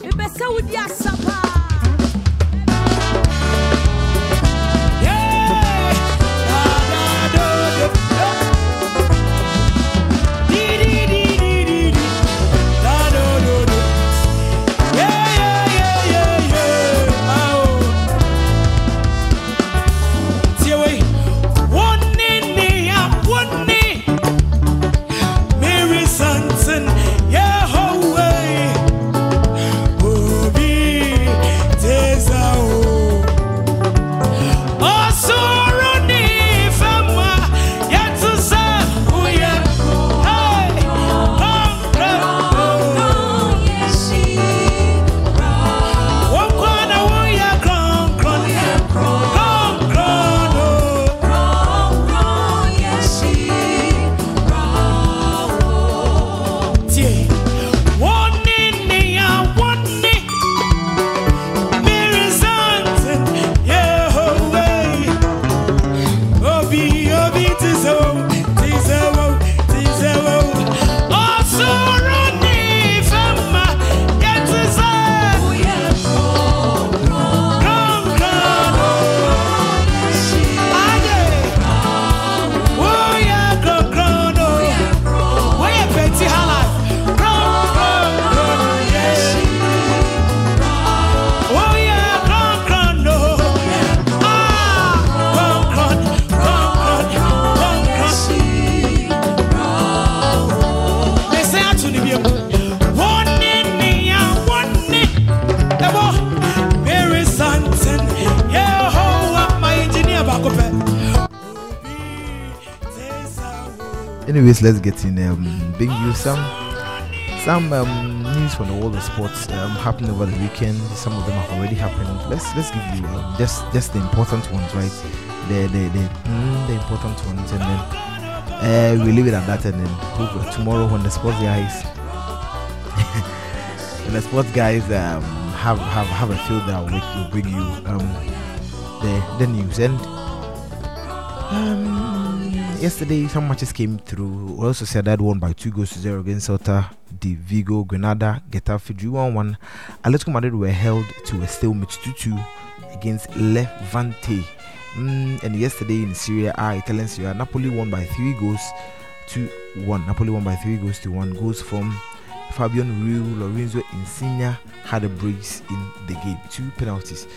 Mepɛ sɛ wodi asa paa Anyways, let's get in. Um, bring you some some um, news from the world of sports um, happening over the weekend. Some of them have already happened. Let's let's give you um, just just the important ones, right? The the the, mm, the important ones, and then uh, we leave it at that. And then tomorrow when the sports guys when the sports guys um, have have have a field that week, will bring you um, the the news and. Um, yesterday, some matches came through. We also Real Sociedad won by two goals to zero against Celta de Vigo. Granada, Getafe drew 1 1. Atletico Madrid were held to a stalemate 2 2 against Levante. Mm, and yesterday in Serie A, Italian Serie, Napoli won by three goals to one. Napoli won by three goals to one. Goals from Fabian Ruiz, Lorenzo Insigne had a brace in the game. Two penalties.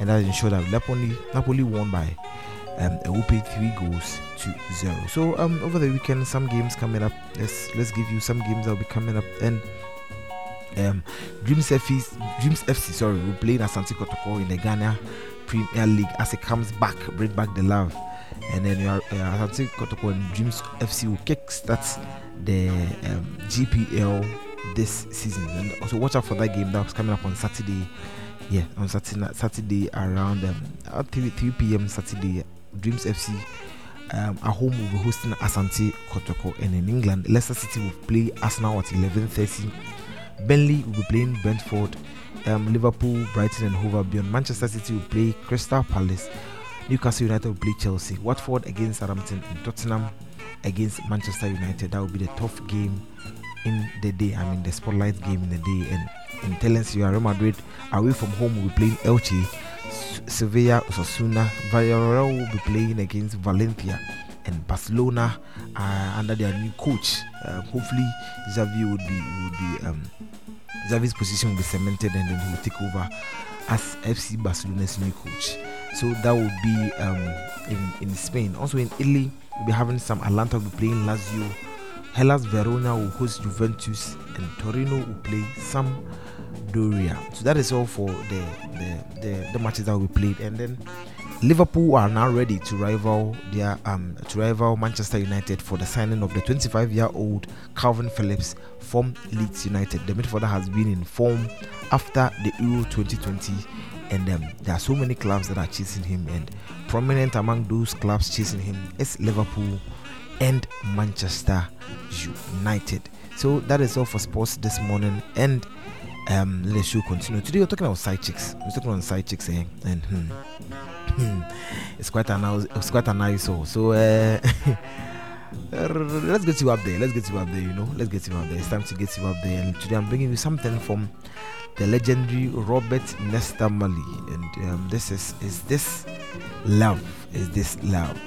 And that ensured that Napoli, Napoli won by um, a three goals to zero. So um, over the weekend, some games coming up. Let's let's give you some games that'll be coming up. And um, Dreams FC, Dreams FC, sorry, will play in Asante Kotoko in the Ghana Premier League as it comes back, bring back the love. And then your uh, Asante Kotoko and Dreams FC will kickstart the um, GPL this season. And also watch out for that game that's coming up on Saturday. Yeah, on Saturday, Saturday around um, uh, 3, 3 p.m. Saturday Dreams FC um, at home will be hosting Asante Kotoko, and in England, Leicester City will play Arsenal at 11:30. Burnley will be playing Brentford. Um, Liverpool, Brighton, and Hove Albion. Manchester City will play Crystal Palace. Newcastle United will play Chelsea. Watford against Southampton, and Tottenham against Manchester United. That will be the tough game in the day. I mean, the spotlight game in the day. And in Italian Real Madrid away from home will be playing Elche. Sevilla, Osasuna, Villarreal will be playing against Valencia, and Barcelona uh, under their new coach. Uh, hopefully, Xavi would be would be um, Xavi's position will be cemented, and then he will take over as FC Barcelona's new coach. So that will be um, in in Spain. Also in Italy, we'll be having some Atalanta will be playing Lazio. Hellas Verona will host Juventus, and Torino will play Sampdoria. So that is all for the the, the, the matches that we played. And then Liverpool are now ready to rival their um, to rival Manchester United for the signing of the 25-year-old Kalvin Phillips from Leeds United. The midfielder has been in form after the Euro 2020, and um, there are so many clubs that are chasing him. And prominent among those clubs chasing him is Liverpool and Manchester United. So that is all for sports this morning, and um, let's show continue. Today we're talking about side chicks. We're talking about side chicks, eh? and hmm, it's quite a nice, it's quite a nice so. So uh, let's get you up there. Let's get you up there. You know, let's get you up there. It's time to get you up there. And today I'm bringing you something from the legendary Robert Nesta Marley, and um, this is is this love? Is this love?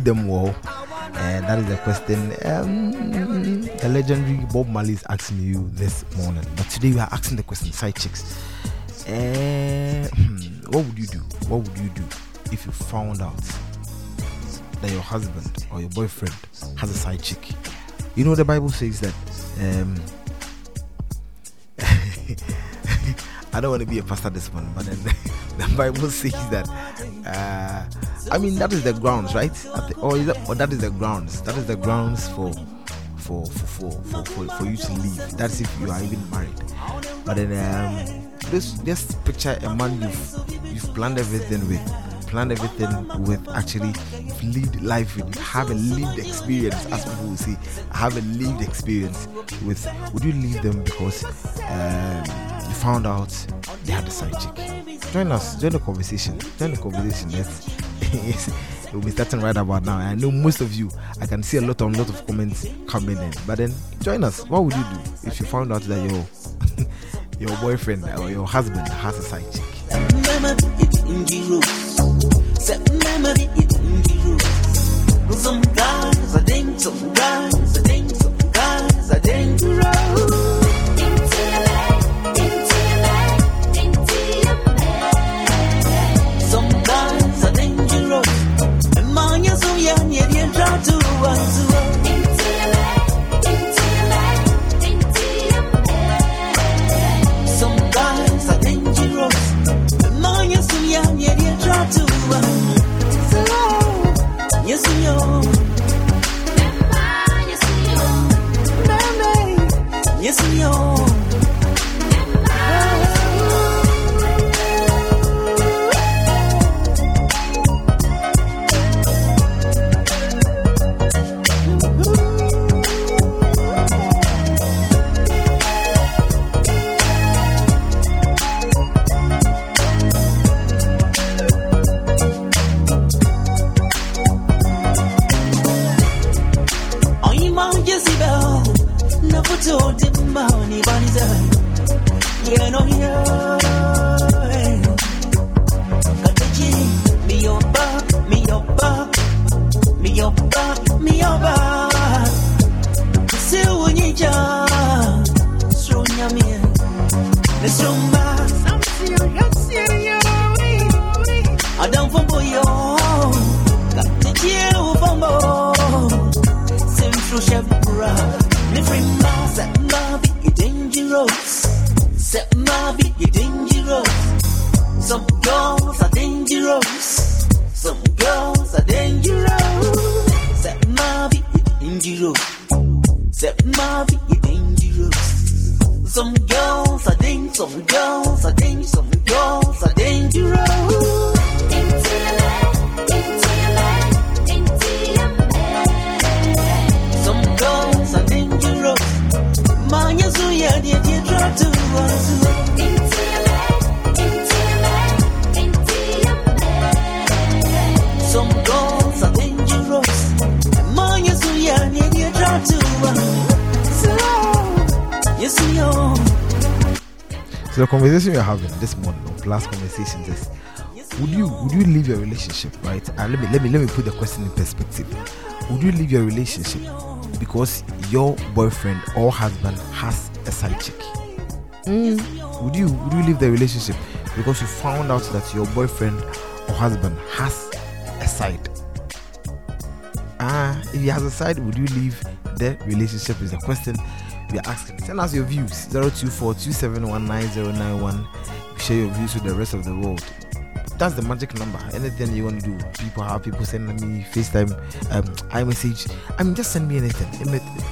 Them well? And that is the question um, the legendary Bob Marley is asking you this morning. But today we are asking the question side chicks. Uh, what would you do? What would you do if you found out that your husband or your boyfriend has a side chick? You know, the Bible says that. Um, I don't want to be a pastor this morning, but then the Bible says that. Uh, I mean, that is the grounds, right? The- Or, that, or that is the grounds. That is the grounds for for for for for, for, you to leave. That's if you are even married. But then um, this just picture a man you've you've planned everything with, planned everything with. Actually, lived life with, have a lived experience, as people will say, have a lived experience with. Would you leave them because um, found out they had a side chick? Join us, join the conversation, join the conversation. Let's. we'll be starting right about now. I know most of you, I can see a lot of lot of comments coming in. But then join us. What would you do if you found out that your your boyfriend or your husband has a side chick? Some guys are dangerous, some guys are dangerous, some guys are dangerous. Yet you try to run to Some guys are never told him about anybody's Yeah, no, yeah. Got the G, me your back, me your back, my So the conversation we're having this morning, or last conversation, is would you would you leave your relationship, right? And let me let me let me put the question in perspective. Would you leave your relationship because your boyfriend or husband has a side chick? Mm. Would you would you leave the relationship because you found out that your boyfriend or husband has a side? Ah, if he has a side, would you leave the relationship? Is the question we are asking. Send us your views 024 Share your views with the rest of the world. That's the magic number. Anything you want to do, people have people sending me FaceTime, um, iMessage. I mean, just send me anything.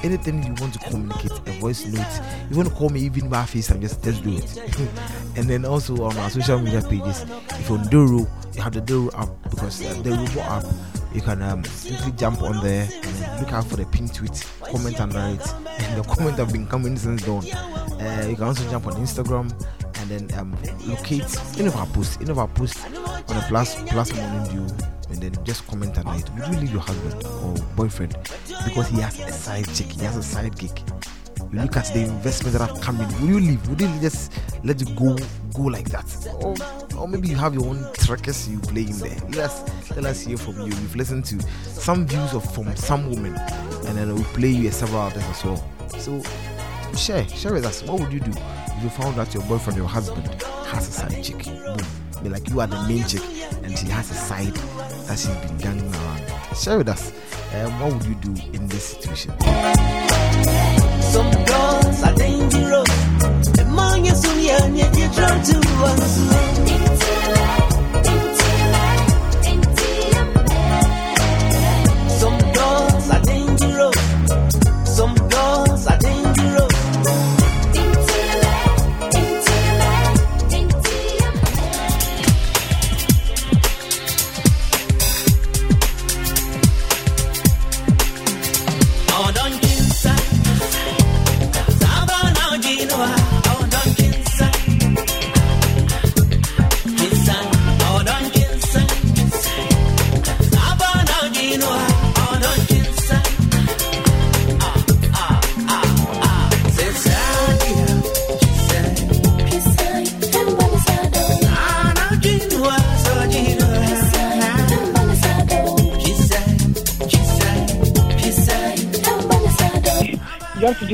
Anything you want to communicate, a voice note. You want to call me even by FaceTime, just just do it. and then also on our social media pages, if you're on Doro, you have the Doro app because uh, the Robo app, you can um, simply jump on there and look out for the pin tweet, comment under it, and the comment have been coming since dawn. Uh, you can also jump on Instagram and then um, locate any of our posts, any of our posts on a plus plus morning view, and then just comment under it. Would you leave your husband or boyfriend because he has a side chick, he has a side gig? You look at the investment that have come in. Will you leave? Would you just let it go go like that? Or, or maybe you have your own trackers you play in there. Let us let us hear from you. We've listened to some views of from some women, and then we'll play you a several others as well. So share share with us. What would you do if you found out your boyfriend, your husband has a side chick? Boom. Be like you are the main chick, and she has a side that she's been ganging around. Share with us. Um, what would you do in this situation? Some girls are dangerous. The man you soon yeah, yeah, you try to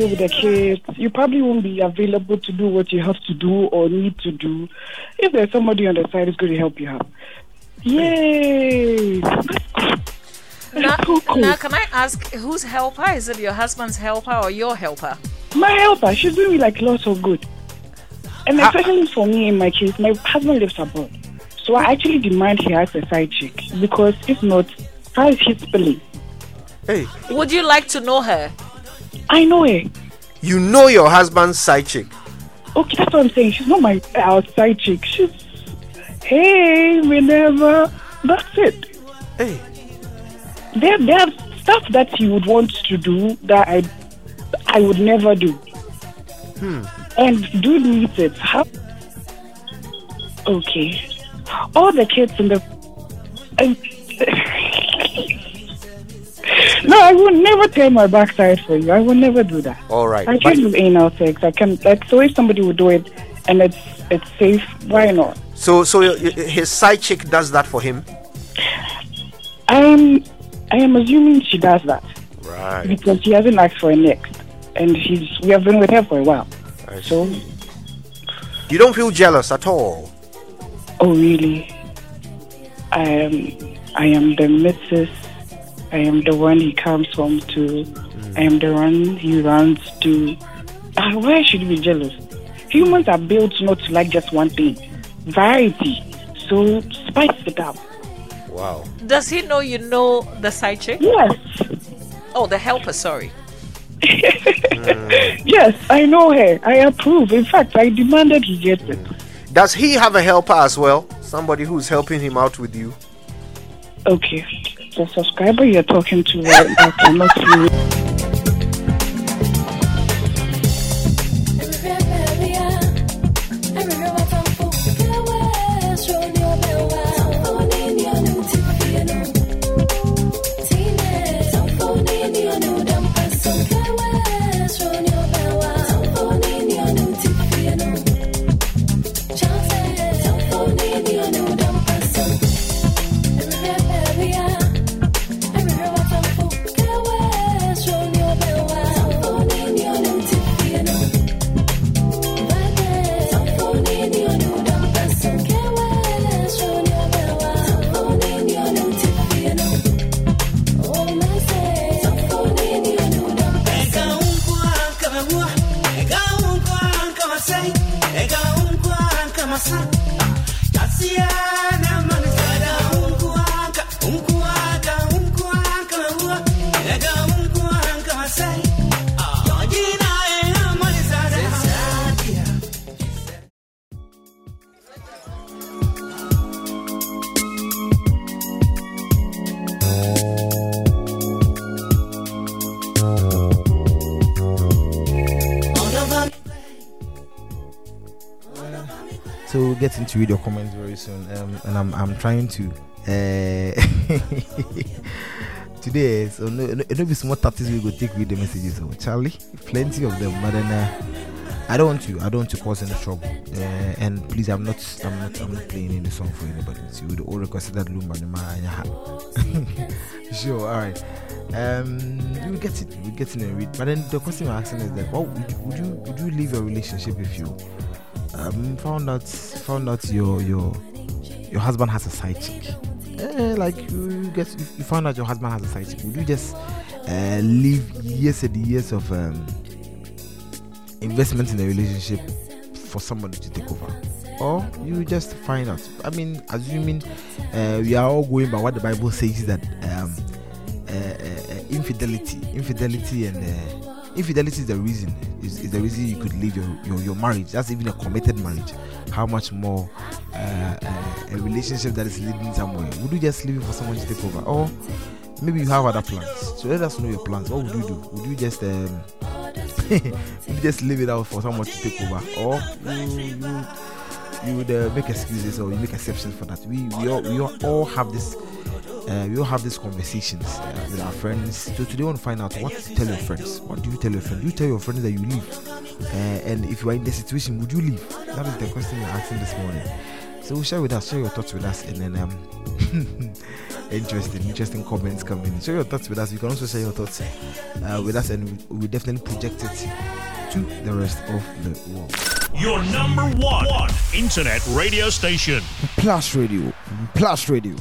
deal with the kids. You probably won't be available to do what you have to do or need to do. If there's somebody on the side who's going to help you out, yay! Now, now, can I ask whose helper? Is it your husband's helper or your helper? My helper, she's doing me like lots of good. And especially for me in my case, my husband lives abroad. So I actually demand he has a side chick because if not, how is he spelling? Hey, Would you like to know her? I know her. you know your husband's side chick. Okay, that's what I'm saying. She's not my uh, side chick. She's hey, whenever. That's it. Hey. There, there's stuff that you would want to do that I, I would never do. Hmm. And dude needs it. How? Okay. All the kids in the. no, I will never turn my backside for you. I will never do that. All right. I But- can do anal sex. I can like so if somebody would do it and it's it's safe, why not? so, so his side chick does that for him. I'm I am assuming she does that Right. because she hasn't asked for a next, and she's we have been with her for a while. I So You don't feel jealous at all. oh really? I am I am the missus. I am the one he comes home to. Mm. I am the one he runs to. Ah, why should you be jealous? Humans are built not to like just one thing. Variety. So spice it up. Wow. Does he know you know the side chick? Yes. Oh, the helper, sorry. Hmm. Yes, I know her. I approve. In fact, I demanded he get it. Hmm. Does he have a helper as well? Somebody who's helping him out with you? Okay. The subscriber you're talking to right now cannot see into read your comments very soon. Um, and I'm I'm trying to uh today so no no no be small tactics we go take read the messages so Charlie plenty of them but then uh, I don't want to I don't want to cause any trouble uh, and please I'm not I'm not I'm not playing any song for anybody so you would all requested that Lumba sure all right um you get it we get in and read but then the question I'm asking is that what would you would you would you leave your relationship if you um, found out found out your your your husband has a side chick. Eh, like you get you found out your husband has a side chick. Would you just uh, leave years and years of um, investment in a relationship for somebody to take over, or you just find out? I mean, assuming uh, we are all going by what the Bible says that um, uh, uh, uh, infidelity, infidelity, and uh, infidelity is the reason is, is the reason you could leave your, your, your marriage. That's even a committed marriage. How much more uh, uh, a relationship that is leading somewhere? Would you just leave it for someone to take over, or maybe you have other plans? So let us know your plans. What would you do? Would you just um, would you just leave it out for someone to take over, or you you, you would uh, make excuses or you make exceptions for that. We we all, we all have this. Uh, we all have these conversations uh, with our friends. So today, I want to find out what to tell your friends. What do you tell your friends? Do you tell your friends that you leave? Uh, and if you are in the situation, would you leave? That is the question we're asking this morning. So share with us, share your thoughts with us, and then um, interesting, interesting comments coming. Share your thoughts with us. You can also share your thoughts uh, with us, and we, we definitely project it to the rest of the world your number one, one internet radio station. Plus Radio. Plus Radio.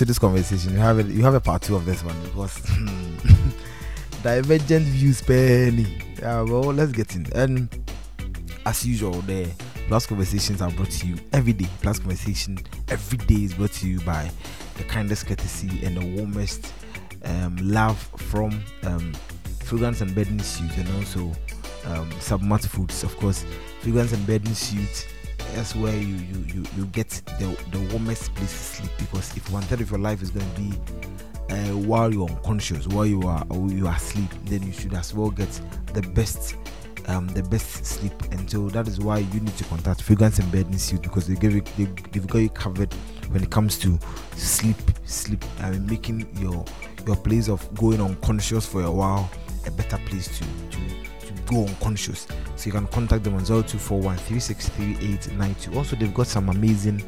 To this conversation? You have it. You have a part two of this one because divergent views, penny. Yeah, well, let's get in. And as usual, the Plus Conversations are brought to you every day. Plus Conversation every day is brought to you by the kindest courtesy and the warmest um, love from um, Fragrance and Bedding Suit and also um, Submat Foods. Of course, Fragrance and Bedding Suit that's where you, you, you, you get the, the warmest place to sleep because if one third of your life is going to be uh, while you're unconscious, while you are you are asleep, then you should as well get the best um, the best sleep. And so that is why you need to contact Fragrance and Bedding Suit because they give you, they, they've got you covered when it comes to sleep, sleep, I mean, making your your place of going unconscious for a while a better place to to, to go unconscious. So you can contact them on 0241 363892. Also, they've got some amazing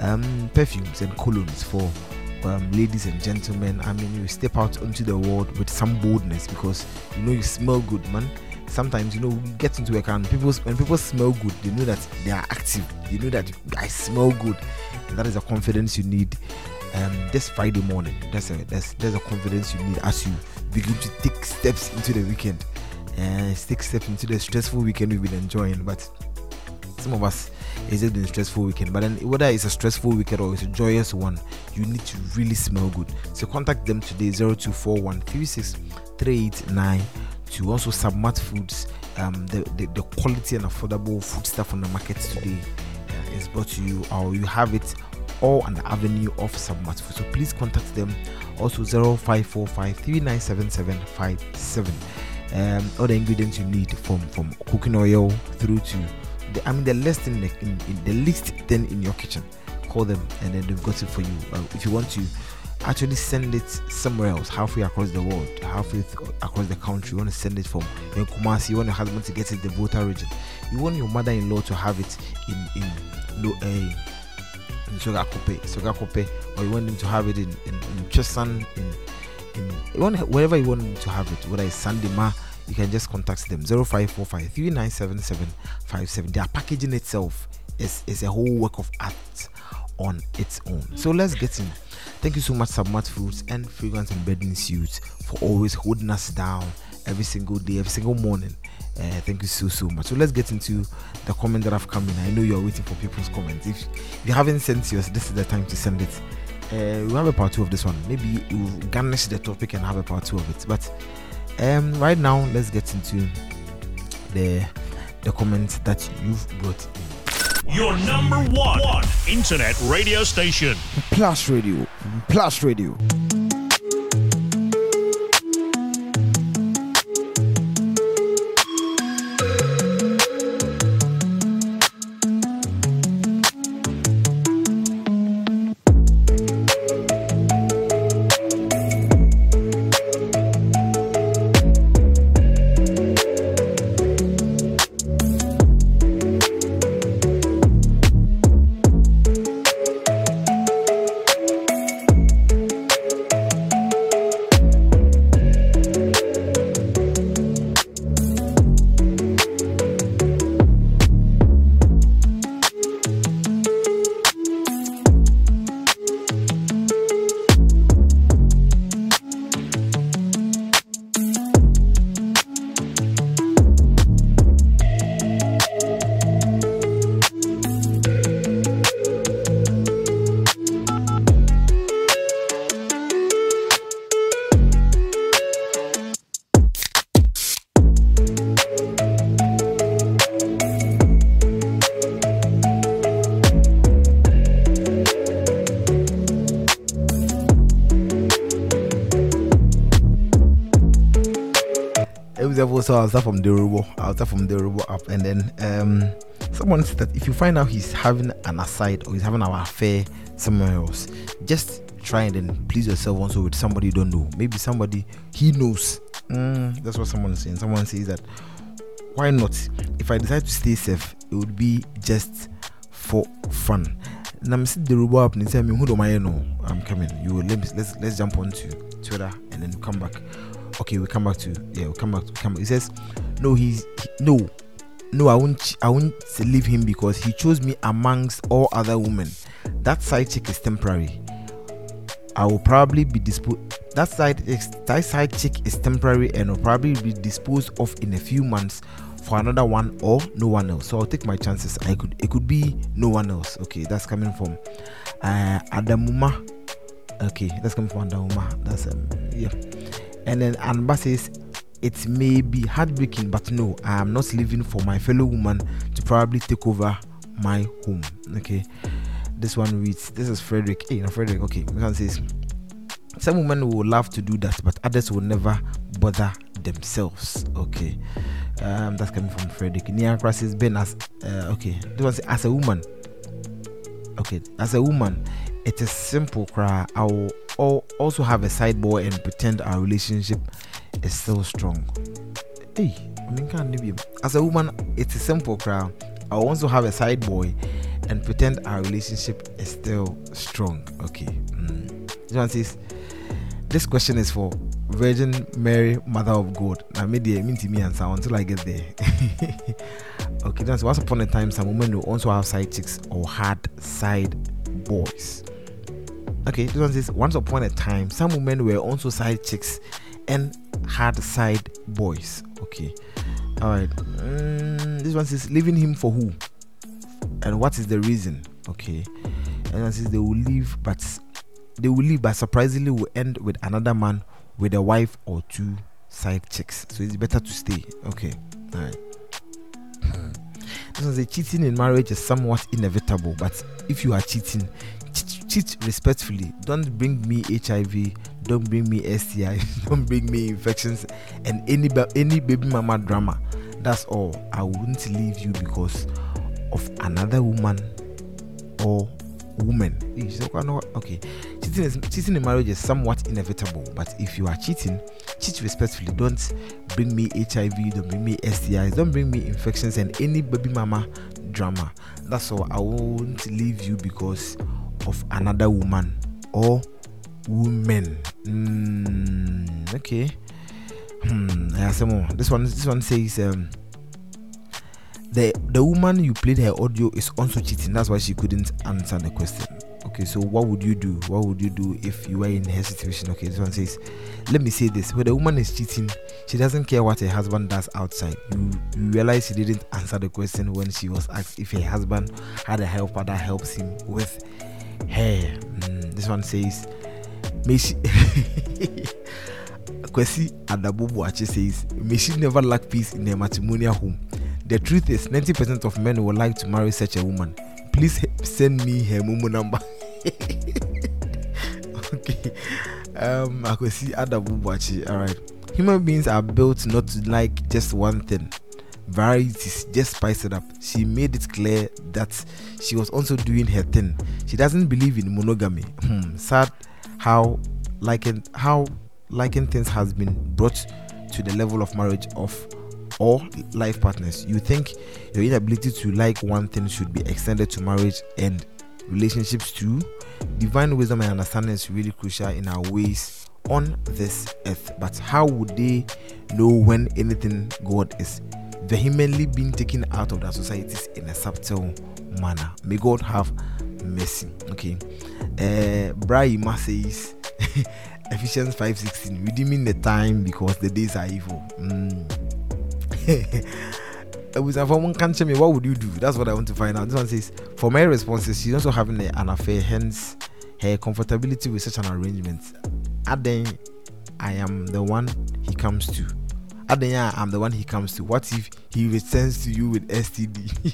um, perfumes and colognes for um, ladies and gentlemen. I mean, you step out into the world with some boldness because you know you smell good, man. Sometimes you know we get into a and people when people smell good, they know that they are active. They know that I smell good, and that is the confidence you need. Um, this Friday morning, that's a that's there's a confidence you need as you begin to take steps into the weekend and take steps into the stressful weekend we've been enjoying. But some of us it's it been a stressful weekend. But then whether it's a stressful weekend or it's a joyous one, you need to really smell good. So contact them today 0241 to also submat foods. Um, the, the, the quality and affordable food stuff on the market today uh, is brought to you, or you have it all on the avenue of submat food. So please contact them also 0545 um, all the ingredients you need from from cooking oil through to the, I mean the list in the in, in the least thing in your kitchen. Call them and then they've got it for you. Uh, if you want to actually send it somewhere else, halfway across the world, halfway th- across the country, you want to send it from in Kumasi, you want your husband to get it in the Volta region, you want your mother-in-law to have it in in no a. in Sogakope, Sogakope, or you want them to have it in in, in Chesan, in in wherever you want them to have it, whether it's Sandema, you can just contact them 0545 397757. Their packaging itself is, is a whole work of art on its own. So let's get in. Thank you so much, Submat Foods and Fragrance and Bedding Suits, for always holding us down every single day, every single morning. Uh, thank you so so much. So let's get into the comment that have come in. I know you're waiting for people's comments. If, if you haven't sent yours, this is the time to send it. Uh, we have a part two of this one. Maybe we'll garnish the topic and have a part two of it. But um, right now, let's get into the the comments that you've brought in. Your number one, one internet radio station. Plus Radio. Plus Radio. Start from the robo. I'll from the robo app, and then um, someone said that if you find out he's having an aside or he's having an affair somewhere else, just try and then please yourself also with somebody you don't know. Maybe somebody he knows. Mm, that's what someone saying. Someone says that why not? If I decide to stay safe, it would be just for fun. And I'm seeing the robo app and tell me who do I know? I'm coming. You will, let's let's let's jump onto Twitter and then come back okay we come back to yeah we come back to come he says no he's he, no no i won't i won't leave him because he chose me amongst all other women that side chick is temporary. I will probably be disposed. That side that side chick is temporary and will probably be disposed of in a few months for another one or no one else. So I'll take my chances. I could it could be no one else. Okay, that's coming from uh, Adamuma. Okay, that's coming from Adamuma. That's um, yeah. And then Anba says it may be heartbreaking, but no, I am not living for my fellow woman to probably take over my home. Okay, this one reads this is Frederick. Hey, no, Frederick. Okay, one says some women will love to do that, but others will never bother themselves. Okay, um, that's coming from Frederick. Niakra says Ben as uh, okay. This one says as a woman. Okay, as a woman, it is a simple. Cry. I will also have a side boy and pretend our relationship is still strong. Hey. As a woman, it's a simple cry I will also have a side boy and pretend our relationship is still strong. Okay. Mm. This says, this question is for Virgin Mary, Mother of God. Now, maybe I mean to me answer until I get there. okay, that's once upon a time, some women will also have side chicks or had side boys. Okay, this one says, once upon a time, some women were also side chicks and had side boys. Okay, all right. Mm, this one says, leaving him for who? And what is the reason? Okay, and one says they will leave, but they will leave, but surprisingly will end with another man with a wife or two side chicks. So it's better to stay. Okay, all right. This one says cheating in marriage is somewhat inevitable, but if you are cheating, cheat, respectfully. Don't bring me HIV. Don't bring me STI. don't bring me infections and any any baby mama drama. That's all. I wouldn't leave you because of another woman or woman. Eh, she said, "Oh, no, Okay, cheating is cheating in marriage is somewhat inevitable, but if you are cheating, cheat respectfully. Don't bring me HIV. Don't bring me STIs. Don't bring me infections and any baby mama drama. That's all. I won't leave you because of another woman or women. Mm, okay. Hmm. Yeah, some more. This one. This one says. Um, the the woman you played her audio is also cheating. That's why she couldn't answer the question. Okay, so what would you do? What would you do if you were in her situation? Okay, this one says, let me say this: when the woman is cheating, she doesn't care what her husband does outside. You, you realize she didn't answer the question when she was asked if her husband had a helper that helps him with hair. Mm, this one says, may she. Kwesi Adabubu Ache says, may she never lack peace in her matrimonial home. The truth is, 90% of men would like to marry such a woman. Please send me her Momo number. okay. Um, I could see Adabu Bachi. Alright. Human beings are built not to like just one thing. Varieties, just spice it up. She made it clear that she was also doing her thing. She doesn't believe in monogamy. Hmm. Sad how liking how liking things has been brought to the level of marriage of or life partners. You think your inability to like one thing should be extended to marriage and relationships too? Divine wisdom and understanding is really crucial in our ways on this earth. But how would they know when anything God is vehemently being taken out of their societies in a subtle manner? May God have mercy. Okay. Uh Brahima says Ephesians 5:16, redeeming the time because the days are evil. Mm. someone can tell me what would you do? That's what I want to find out. This one says, for my responses, she's also having an affair, hence her comfortability with such an arrangement. And then I am the one he comes to. I'm the one he comes to. What if he returns to you with STD?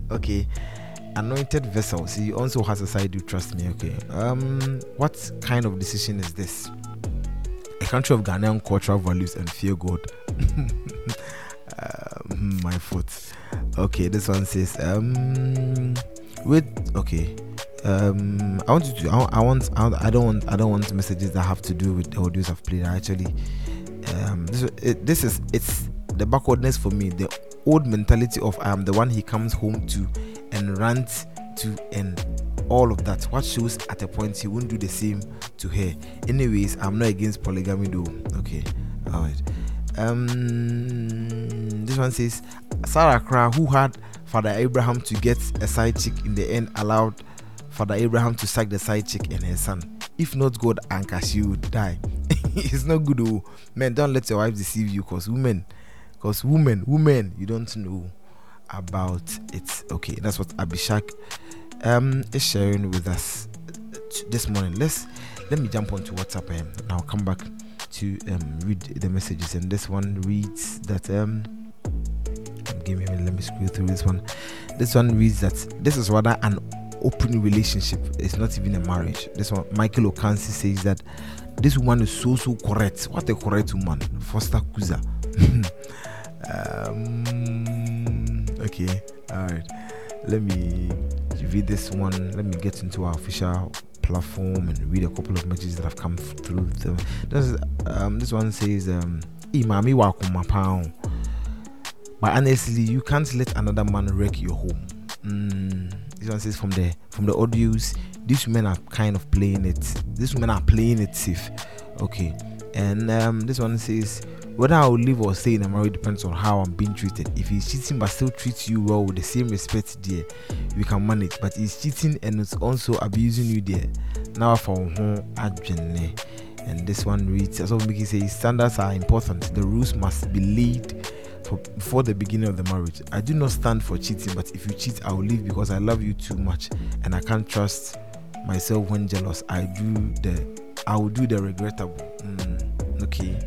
okay. Anointed vessel. She also has a side you trust me. Okay. Um, what kind of decision is this? A country of Ghanaian cultural values and fear God. um, my foot. Okay, this one says, um, wait, okay. Um, I want to. I, I want. I, I don't want. I don't want messages that have to do with the audios I've played. I actually, um, this, it, this is. It's the backwardness for me. The old mentality of I am the one he comes home to, and rant to, and all of that. What shows at a point he won't do the same to her. Anyways, I'm not against polygamy though. Okay, all right. Um, this one says Sarah Kra, who had Father Abraham to get a side chick in the end, allowed Father Abraham to sack the side chick and her son. If not God, Anka, she would die. it's not good, oh. Men, don't let your wife deceive you because women, because women, women, you don't know about it. Okay, that's what Abishak um, is sharing with us this morning. Let's let me jump onto WhatsApp and I'll come back to um, read the messages. And this one reads that um, give me let me scroll through this one. This one reads that this is rather an open relationship. It's not even a marriage. This one, Michael Okansi says that this woman is so so correct. What a correct woman, Foster Kuza. um, okay, all right. Let me read this one. Let me get into our official platform and read a couple of messages that have come through. The, this, um, this one says, um, Imami pound." But honestly, you can't let another man wreck your home. Mm, this one says from the from the audios, these women are kind of playing it. These women are playing it safe. Okay. And um, this one says whether I will live or stay in a marriage depends on how I'm being treated. If he's cheating but still treats you well with the same respect, dear, we can manage. But he's cheating and it's also abusing you, dear. Now for home agenda. and this one reads as Mickey says standards are important. The rules must be laid for, before the beginning of the marriage. I do not stand for cheating, but if you cheat, I will leave because I love you too much and I can't trust myself when jealous. I do the I will do the regrettable. Mm, okay.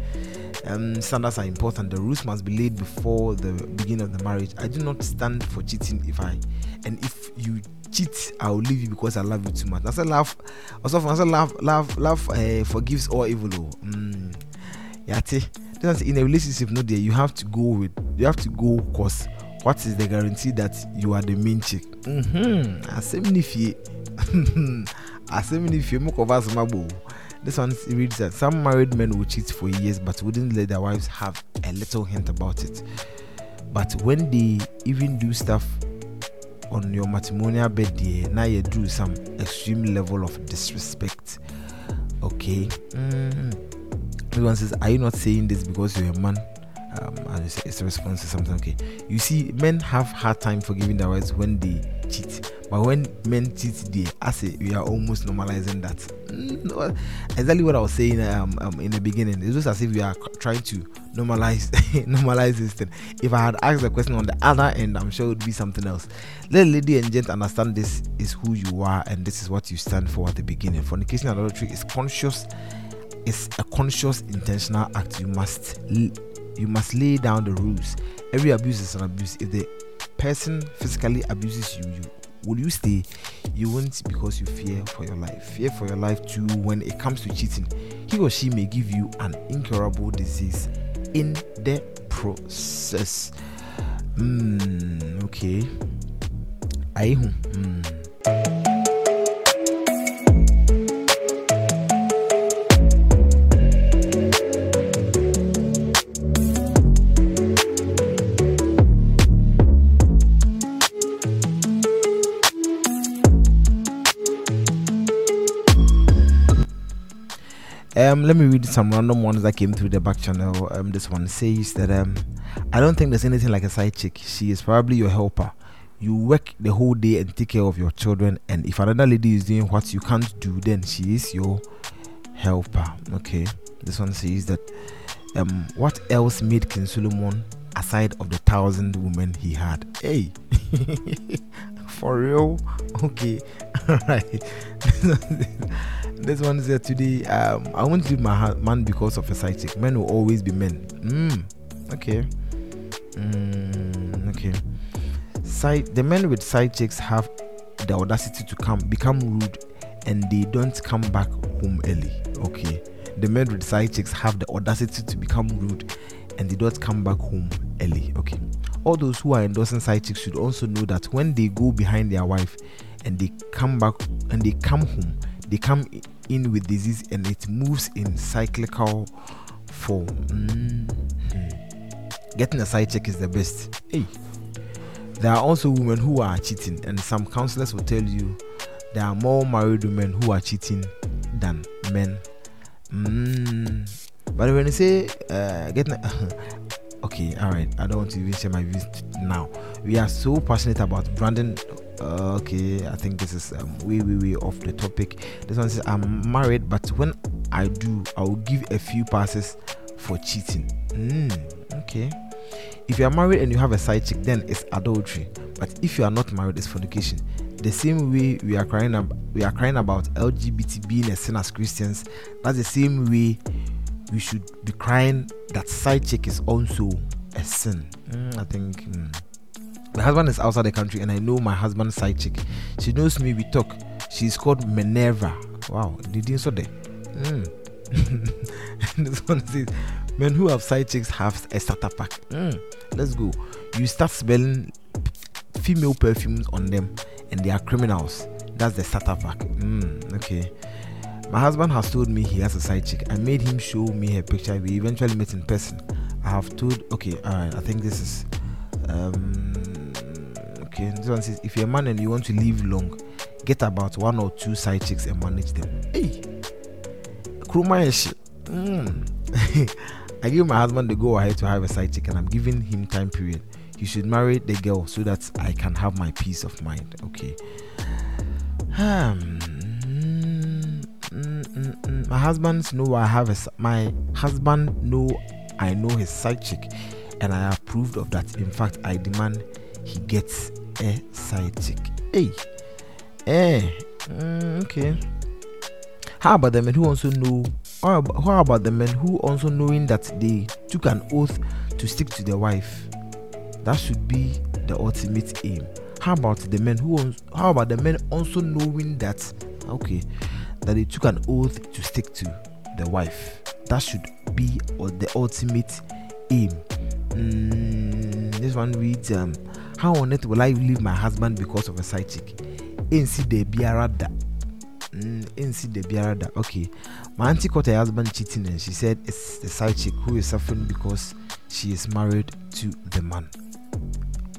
Um, standards are important. The rules must be laid before the beginning of the marriage. I do not stand for cheating if I and if you cheat, I will leave you because I love you too much. I said love. Also, I love, love, love uh, forgives all evil. Oh. Mm. Yate in a relationship no there you have to go with you have to go cause what is the guarantee that you are the main chick? Mm-hmm. asɛm ne fie. Asɛm ne fie mo kɔfa asɛm this one reads that some married men will cheat for years but wouldn't let their wives have a little hint about it. But when they even do stuff on your matrimonial bed there now you do some extreme level of disrespect. Okay? Mm-hmm. Everyone says, Are you not saying this because you're a man? Um, and it's, it's a response to something. Okay, you see, men have hard time forgiving their wives when they cheat, but when men cheat, they I say we are almost normalizing that. Mm, no, exactly what I was saying um, um, in the beginning. It's just as if we are trying to normalize normalize this thing. If I had asked the question on the other end, I'm sure it would be something else. Let lady and gent understand this is who you are and this is what you stand for at the beginning. Fornication and adultery is conscious is a conscious intentional act. You must you must lay down the rules. Every abuse is an abuse. If the person physically abuses you you will you stay? You won't because you fear for your life. Fear for your life too when it comes to cheating. He or she may give you an incurable disease in the process. Mm, okay. I mm. Um, let me read some random ones that came through the back channel. Um, this one says that um, I don't think there's anything like a side chick. She is probably your helper. You work the whole day and take care of your children, and if another lady is doing what you can't do, then she is your helper. Okay. This one says that um, what else made King Solomon aside of the thousand women he had? Hey, for real? Okay, all right. This one is today. Um, I won't leave my man because of a side chick. Men will always be men. Mm, okay. Mm, okay. Side the men with side chicks have the audacity to come become rude and they don't come back home early. Okay. The men with side chicks have the audacity to become rude and they don't come back home early. Okay. All those who are endorsing side chicks should also know that when they go behind their wife and they come back and they come home, they come in with disease and it moves in cyclical form. Mm-hmm. Getting a side check is the best. Hey, there are also women who are cheating, and some counselors will tell you there are more married women who are cheating than men. Mm. But when you say uh, getting, okay, all right, I don't want to even share my views now. We are so passionate about branding okay, I think this is um, way, way, way off the topic. This one says, I'm married, but when I do, I will give a few passes for cheating. Mm, okay. If you are married and you have a side chick, then it's adultery. But if you are not married, it's fornication. The same way we are crying, ab- we are crying about LGBT being a sin as Christians. That's the same way we should be crying that side chick is also a sin. Mm, I think. mm. My husband is outside the country, and I know my husband's side chick. She knows me. We talk. She's called Minerva. Wow, did you saw that? Mm. this one says, men who have side chicks have a starter pack. Mm. Let's go. You start smelling female perfumes on them, and they are criminals. That's the starter pack. Mm, okay. My husband has told me he has a side chick. I made him show me her picture. We eventually met in person. I have told. Okay, alright. I think this is. Um, okay, this one says if you're a man and you want to live long, get about one or two side chicks and manage them. Hey, Krumayesh. Mm. I give my husband the go ahead to have a side chick, and I'm giving him time period. He should marry the girl so that I can have my peace of mind. Okay. Um, mm, mm, mm, my husband know I have a my husband know I know his side chick, and I approved of that. In fact, I demand he gets chick. Hey, eh, mm, okay. How about the men who also know? How about, how about the men who also knowing that they took an oath to stick to their wife? That should be the ultimate aim. How about the men who? How about the men also knowing that? Okay, that they took an oath to stick to the wife. That should be or the ultimate aim. Mm, this one reads, um, "How on earth will I leave my husband because of a side chick?" Ainsi de biarada. Mm, ainsi de biarada. Okay, my auntie caught her husband cheating, and she said it's the side chick who is suffering because she is married to the man.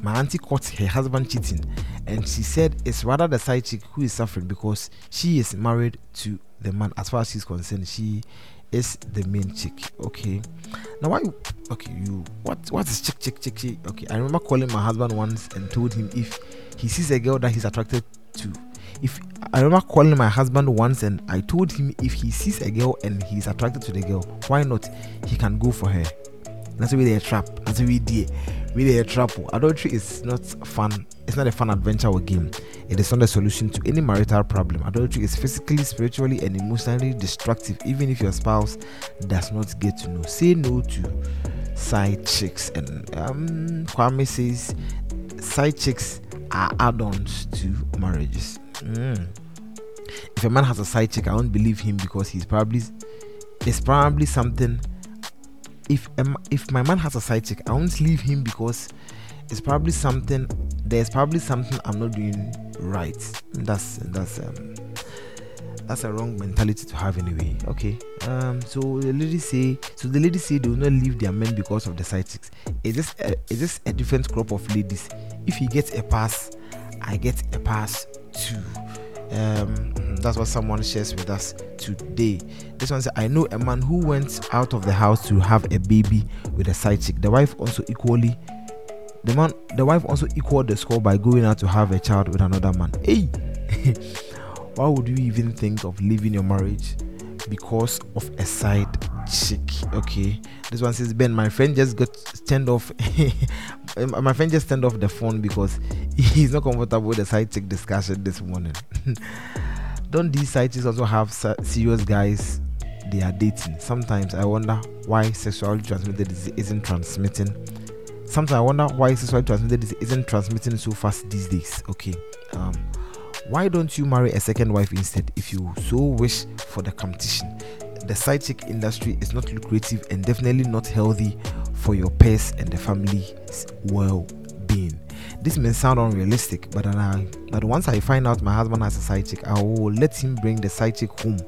My auntie caught her husband cheating, and she said it's rather the side chick who is suffering because she is married to the man. As far as she's concerned, she is the main chick. Okay. Now why? Okay, you what? What is chick chick chick chick? Okay, I remember calling my husband once and told him if he sees a girl that he's attracted to. If I remember calling my husband once and I told him if he sees a girl and he's attracted to the girl, why not? He can go for her. That's really a trap. That's really really a trap. Adultery is not fun. It's not a fun adventure or game. It is not a solution to any marital problem. Adultery is physically, spiritually, and emotionally destructive. Even if your spouse does not get to know, say no to side chicks. And um, Kwame says side chicks are add-ons to marriages. Mm. If a man has a side chick, I won't believe him because he's probably it's probably something if um, if my man has a side chick, I won't leave him because it's probably something. There's probably something I'm not doing right. That's that's um, that's a wrong mentality to have anyway. Okay. Um. So the ladies say. So the ladies say they will not leave their men because of the side. Is this a, is this a different crop of ladies? If he gets a pass, I get a pass too. Um, that's what someone shares with us today. This one says, I know a man who went out of the house to have a baby with a side chick. The wife also equally, the man, the wife also equaled the score by going out to have a child with another man. Hey, why would you even think of leaving your marriage because of a side chick? Okay, this one says, Ben, my friend just got turned off. my friend just turned off the phone because he's not comfortable with the side chick discussion this morning. Don't these side chicks also have serious guys they are dating? Sometimes I wonder why sexually transmitted isn't transmitting. Sometimes I wonder why sexually transmitted isn't transmitting so fast these days. Okay, um, why don't you marry a second wife instead if you so wish for the competition? The side chick industry is not lucrative and definitely not healthy for your purse and the family's well-being. This may sound unrealistic, but I, but once I find out my husband has a side chick, I will let him bring the side chick home,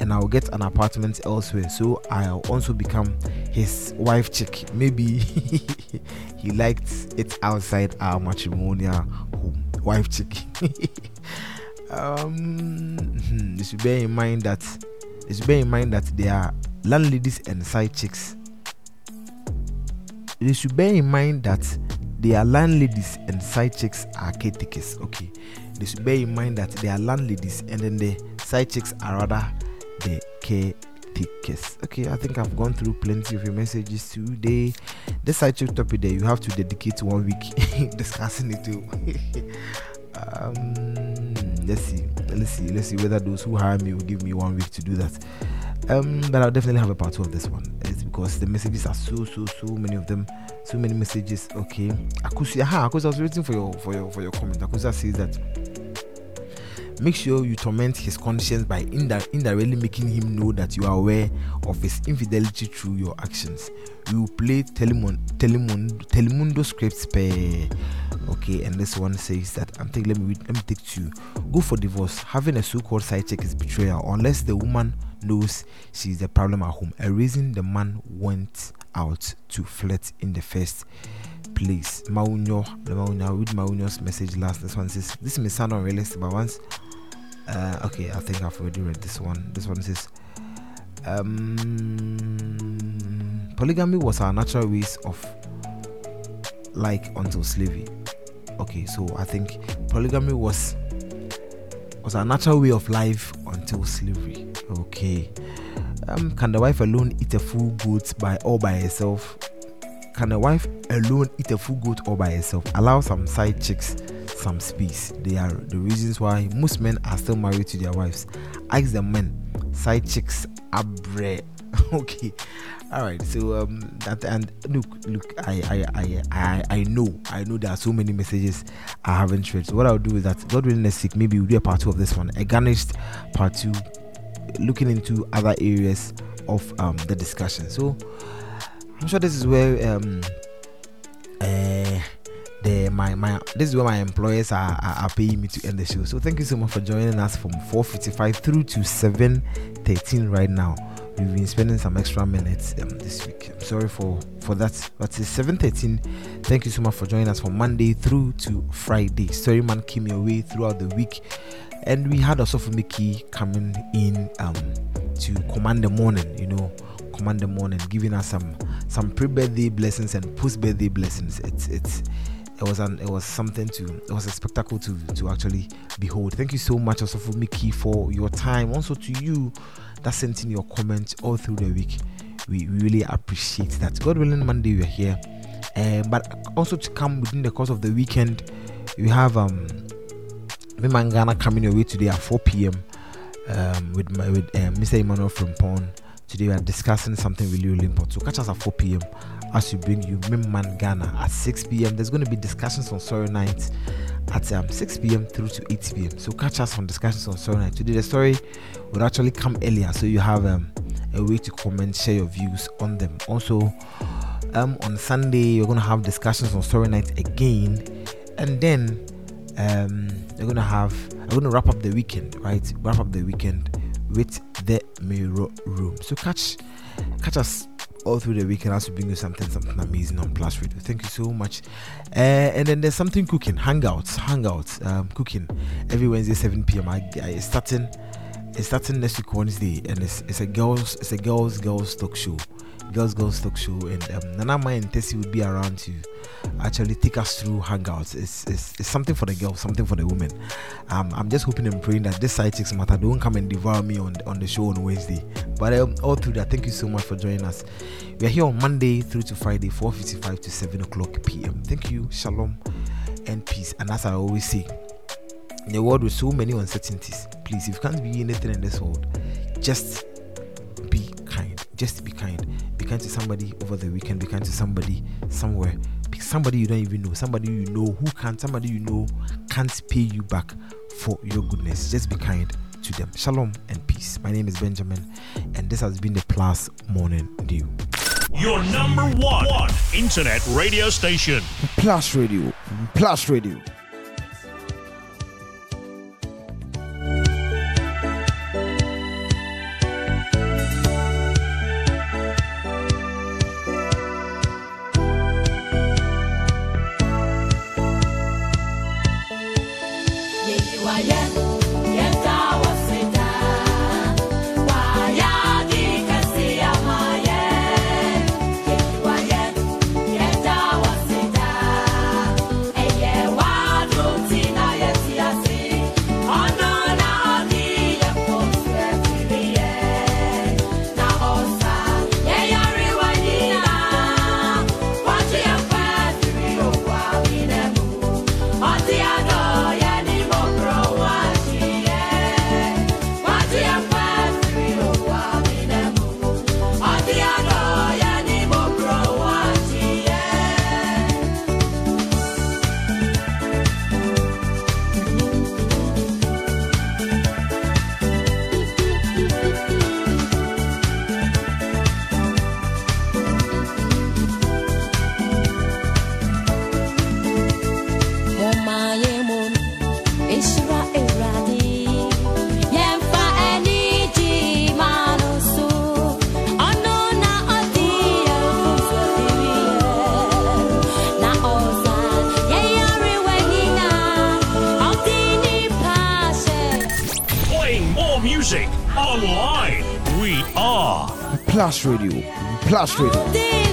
and I'll get an apartment elsewhere. So I'll also become his wife chick. Maybe he liked it outside our matrimonial home. Wife chick. um, you should bear in mind that you should bear in mind that there are landladies and side chicks. You should bear in mind that they are landladies and side chicks are caretakers. Okay, they should bear in mind that they are landladies and then the side chicks are rather the. Okay, I think I've gone through plenty of your messages today. This chick topic there, you have to dedicate one week discussing it too. um, let's see, let's see, let's see whether those who hire me will give me one week to do that. Um, but I'll definitely have a part two of this one. It's because the messages are so so so many of them, so many messages. Okay, Akusi, aha, Akusi, I was waiting for your for your for your comment. Akusa says that make sure you torment his conscience by indi- indirectly making him know that you are aware of his infidelity through your actions. You play Telemon, Telemon, Telemundo scripts per. Okay, and this one says that I'm thinking. Let me read, let me take two. Go for divorce. Having a so-called side check is betrayal unless the woman knows she's the problem at home. A reason the man went out to flirt in the first place. Maunyo, Maunyo, read Maunyo's message last. This one says, This may sound unrealistic, but once. Uh, okay, I think I've already read this one. This one says, um, Polygamy was our natural ways of like until slavery. Okay, so I think polygamy was was a natural way of life until slavery. Okay. Um, can the wife alone eat a full goat by all by herself? Can a wife alone eat a full goat all by herself? Allow some side chicks some space. They are the reasons why most men are still married to their wives. Ask the men, side chicks are okay. Alright, so um that and look look I, I I I I know I know there are so many messages I haven't read. So what I'll do is that God willing next week maybe we'll do a part two of this one. A garnished part two looking into other areas of um the discussion. So I'm sure this is where um uh the my my this is where my employers are, are, are paying me to end the show. So thank you so much for joining us from 4:55 through to 7:13 right now. We've been spending some extra minutes um, this week. I'm sorry for for that, but it's 7:13. Thank you so much for joining us from Monday through to Friday. Storyman came your way throughout the week, and we had also Mickey coming in um to command the morning. You know, command the morning, giving us some some pre-birthday blessings and post-birthday blessings. It's it's it was an it was something to it was a spectacle to to actually behold. Thank you so much also for Mickey for your time. Also to you that sent in your comments all through the week. We, really appreciate that. God willing, Monday we're here. Uh, but also to come within the course of the weekend, we have um Mimangana coming your way today at 4 p.m. Um, with my with uh, Mr. Emmanuel from Pond. Today we are discussing something really really important. So catch us at 4 p.m. as we bring you Mimman Ghana at 6 p.m. There's going to be discussions on Sorry Night at um, 6 p.m. through to 8 p.m. So catch us on discussions on Sorry Night. Today the story will actually come earlier, so you have um, a way to comment, share your views on them. Also, um, on Sunday we're going to have discussions on Story Night again, and then um, we're going to have we're going to wrap up the weekend, right? Wrap up the weekend with the mirror room. So catch catch us all through the weekend as we bring you something something amazing on Plus Radio. Thank you so much. Uh, and then there's something cooking, hangouts, hangouts, um, cooking every Wednesday 7 p.m. I, I starting it's starting next week Wednesday, and it's it's a girls it's a girls girls talk show. Girls Girls Talk Show, and um, Nana Mai and Tessie would be around to actually take us through hangouts. It's, it's, it's something for the girls, something for the women. Um, I'm just hoping and praying that this side chicks matter don't come and devour me on on the show on Wednesday. But um, all through that, thank you so much for joining us. We are here on Monday through to Friday, 4:55 to 7 o'clock p.m. Thank you, shalom, and peace. And as I always say, in a world with so many uncertainties, please, if you can't be anything in this world, just be kind. Just be kind. Be kind to somebody over the weekend. Be kind to somebody somewhere. Be somebody you don't even know. Somebody you know who can't, Somebody you know can't pay you back for your goodness. Just be kind to them. Shalom and peace. My name is Benjamin, and this has been the Plus Morning Dew. Your number one, one internet radio station. Plus Radio. Plus Radio. Plus Radio. Plus Radio.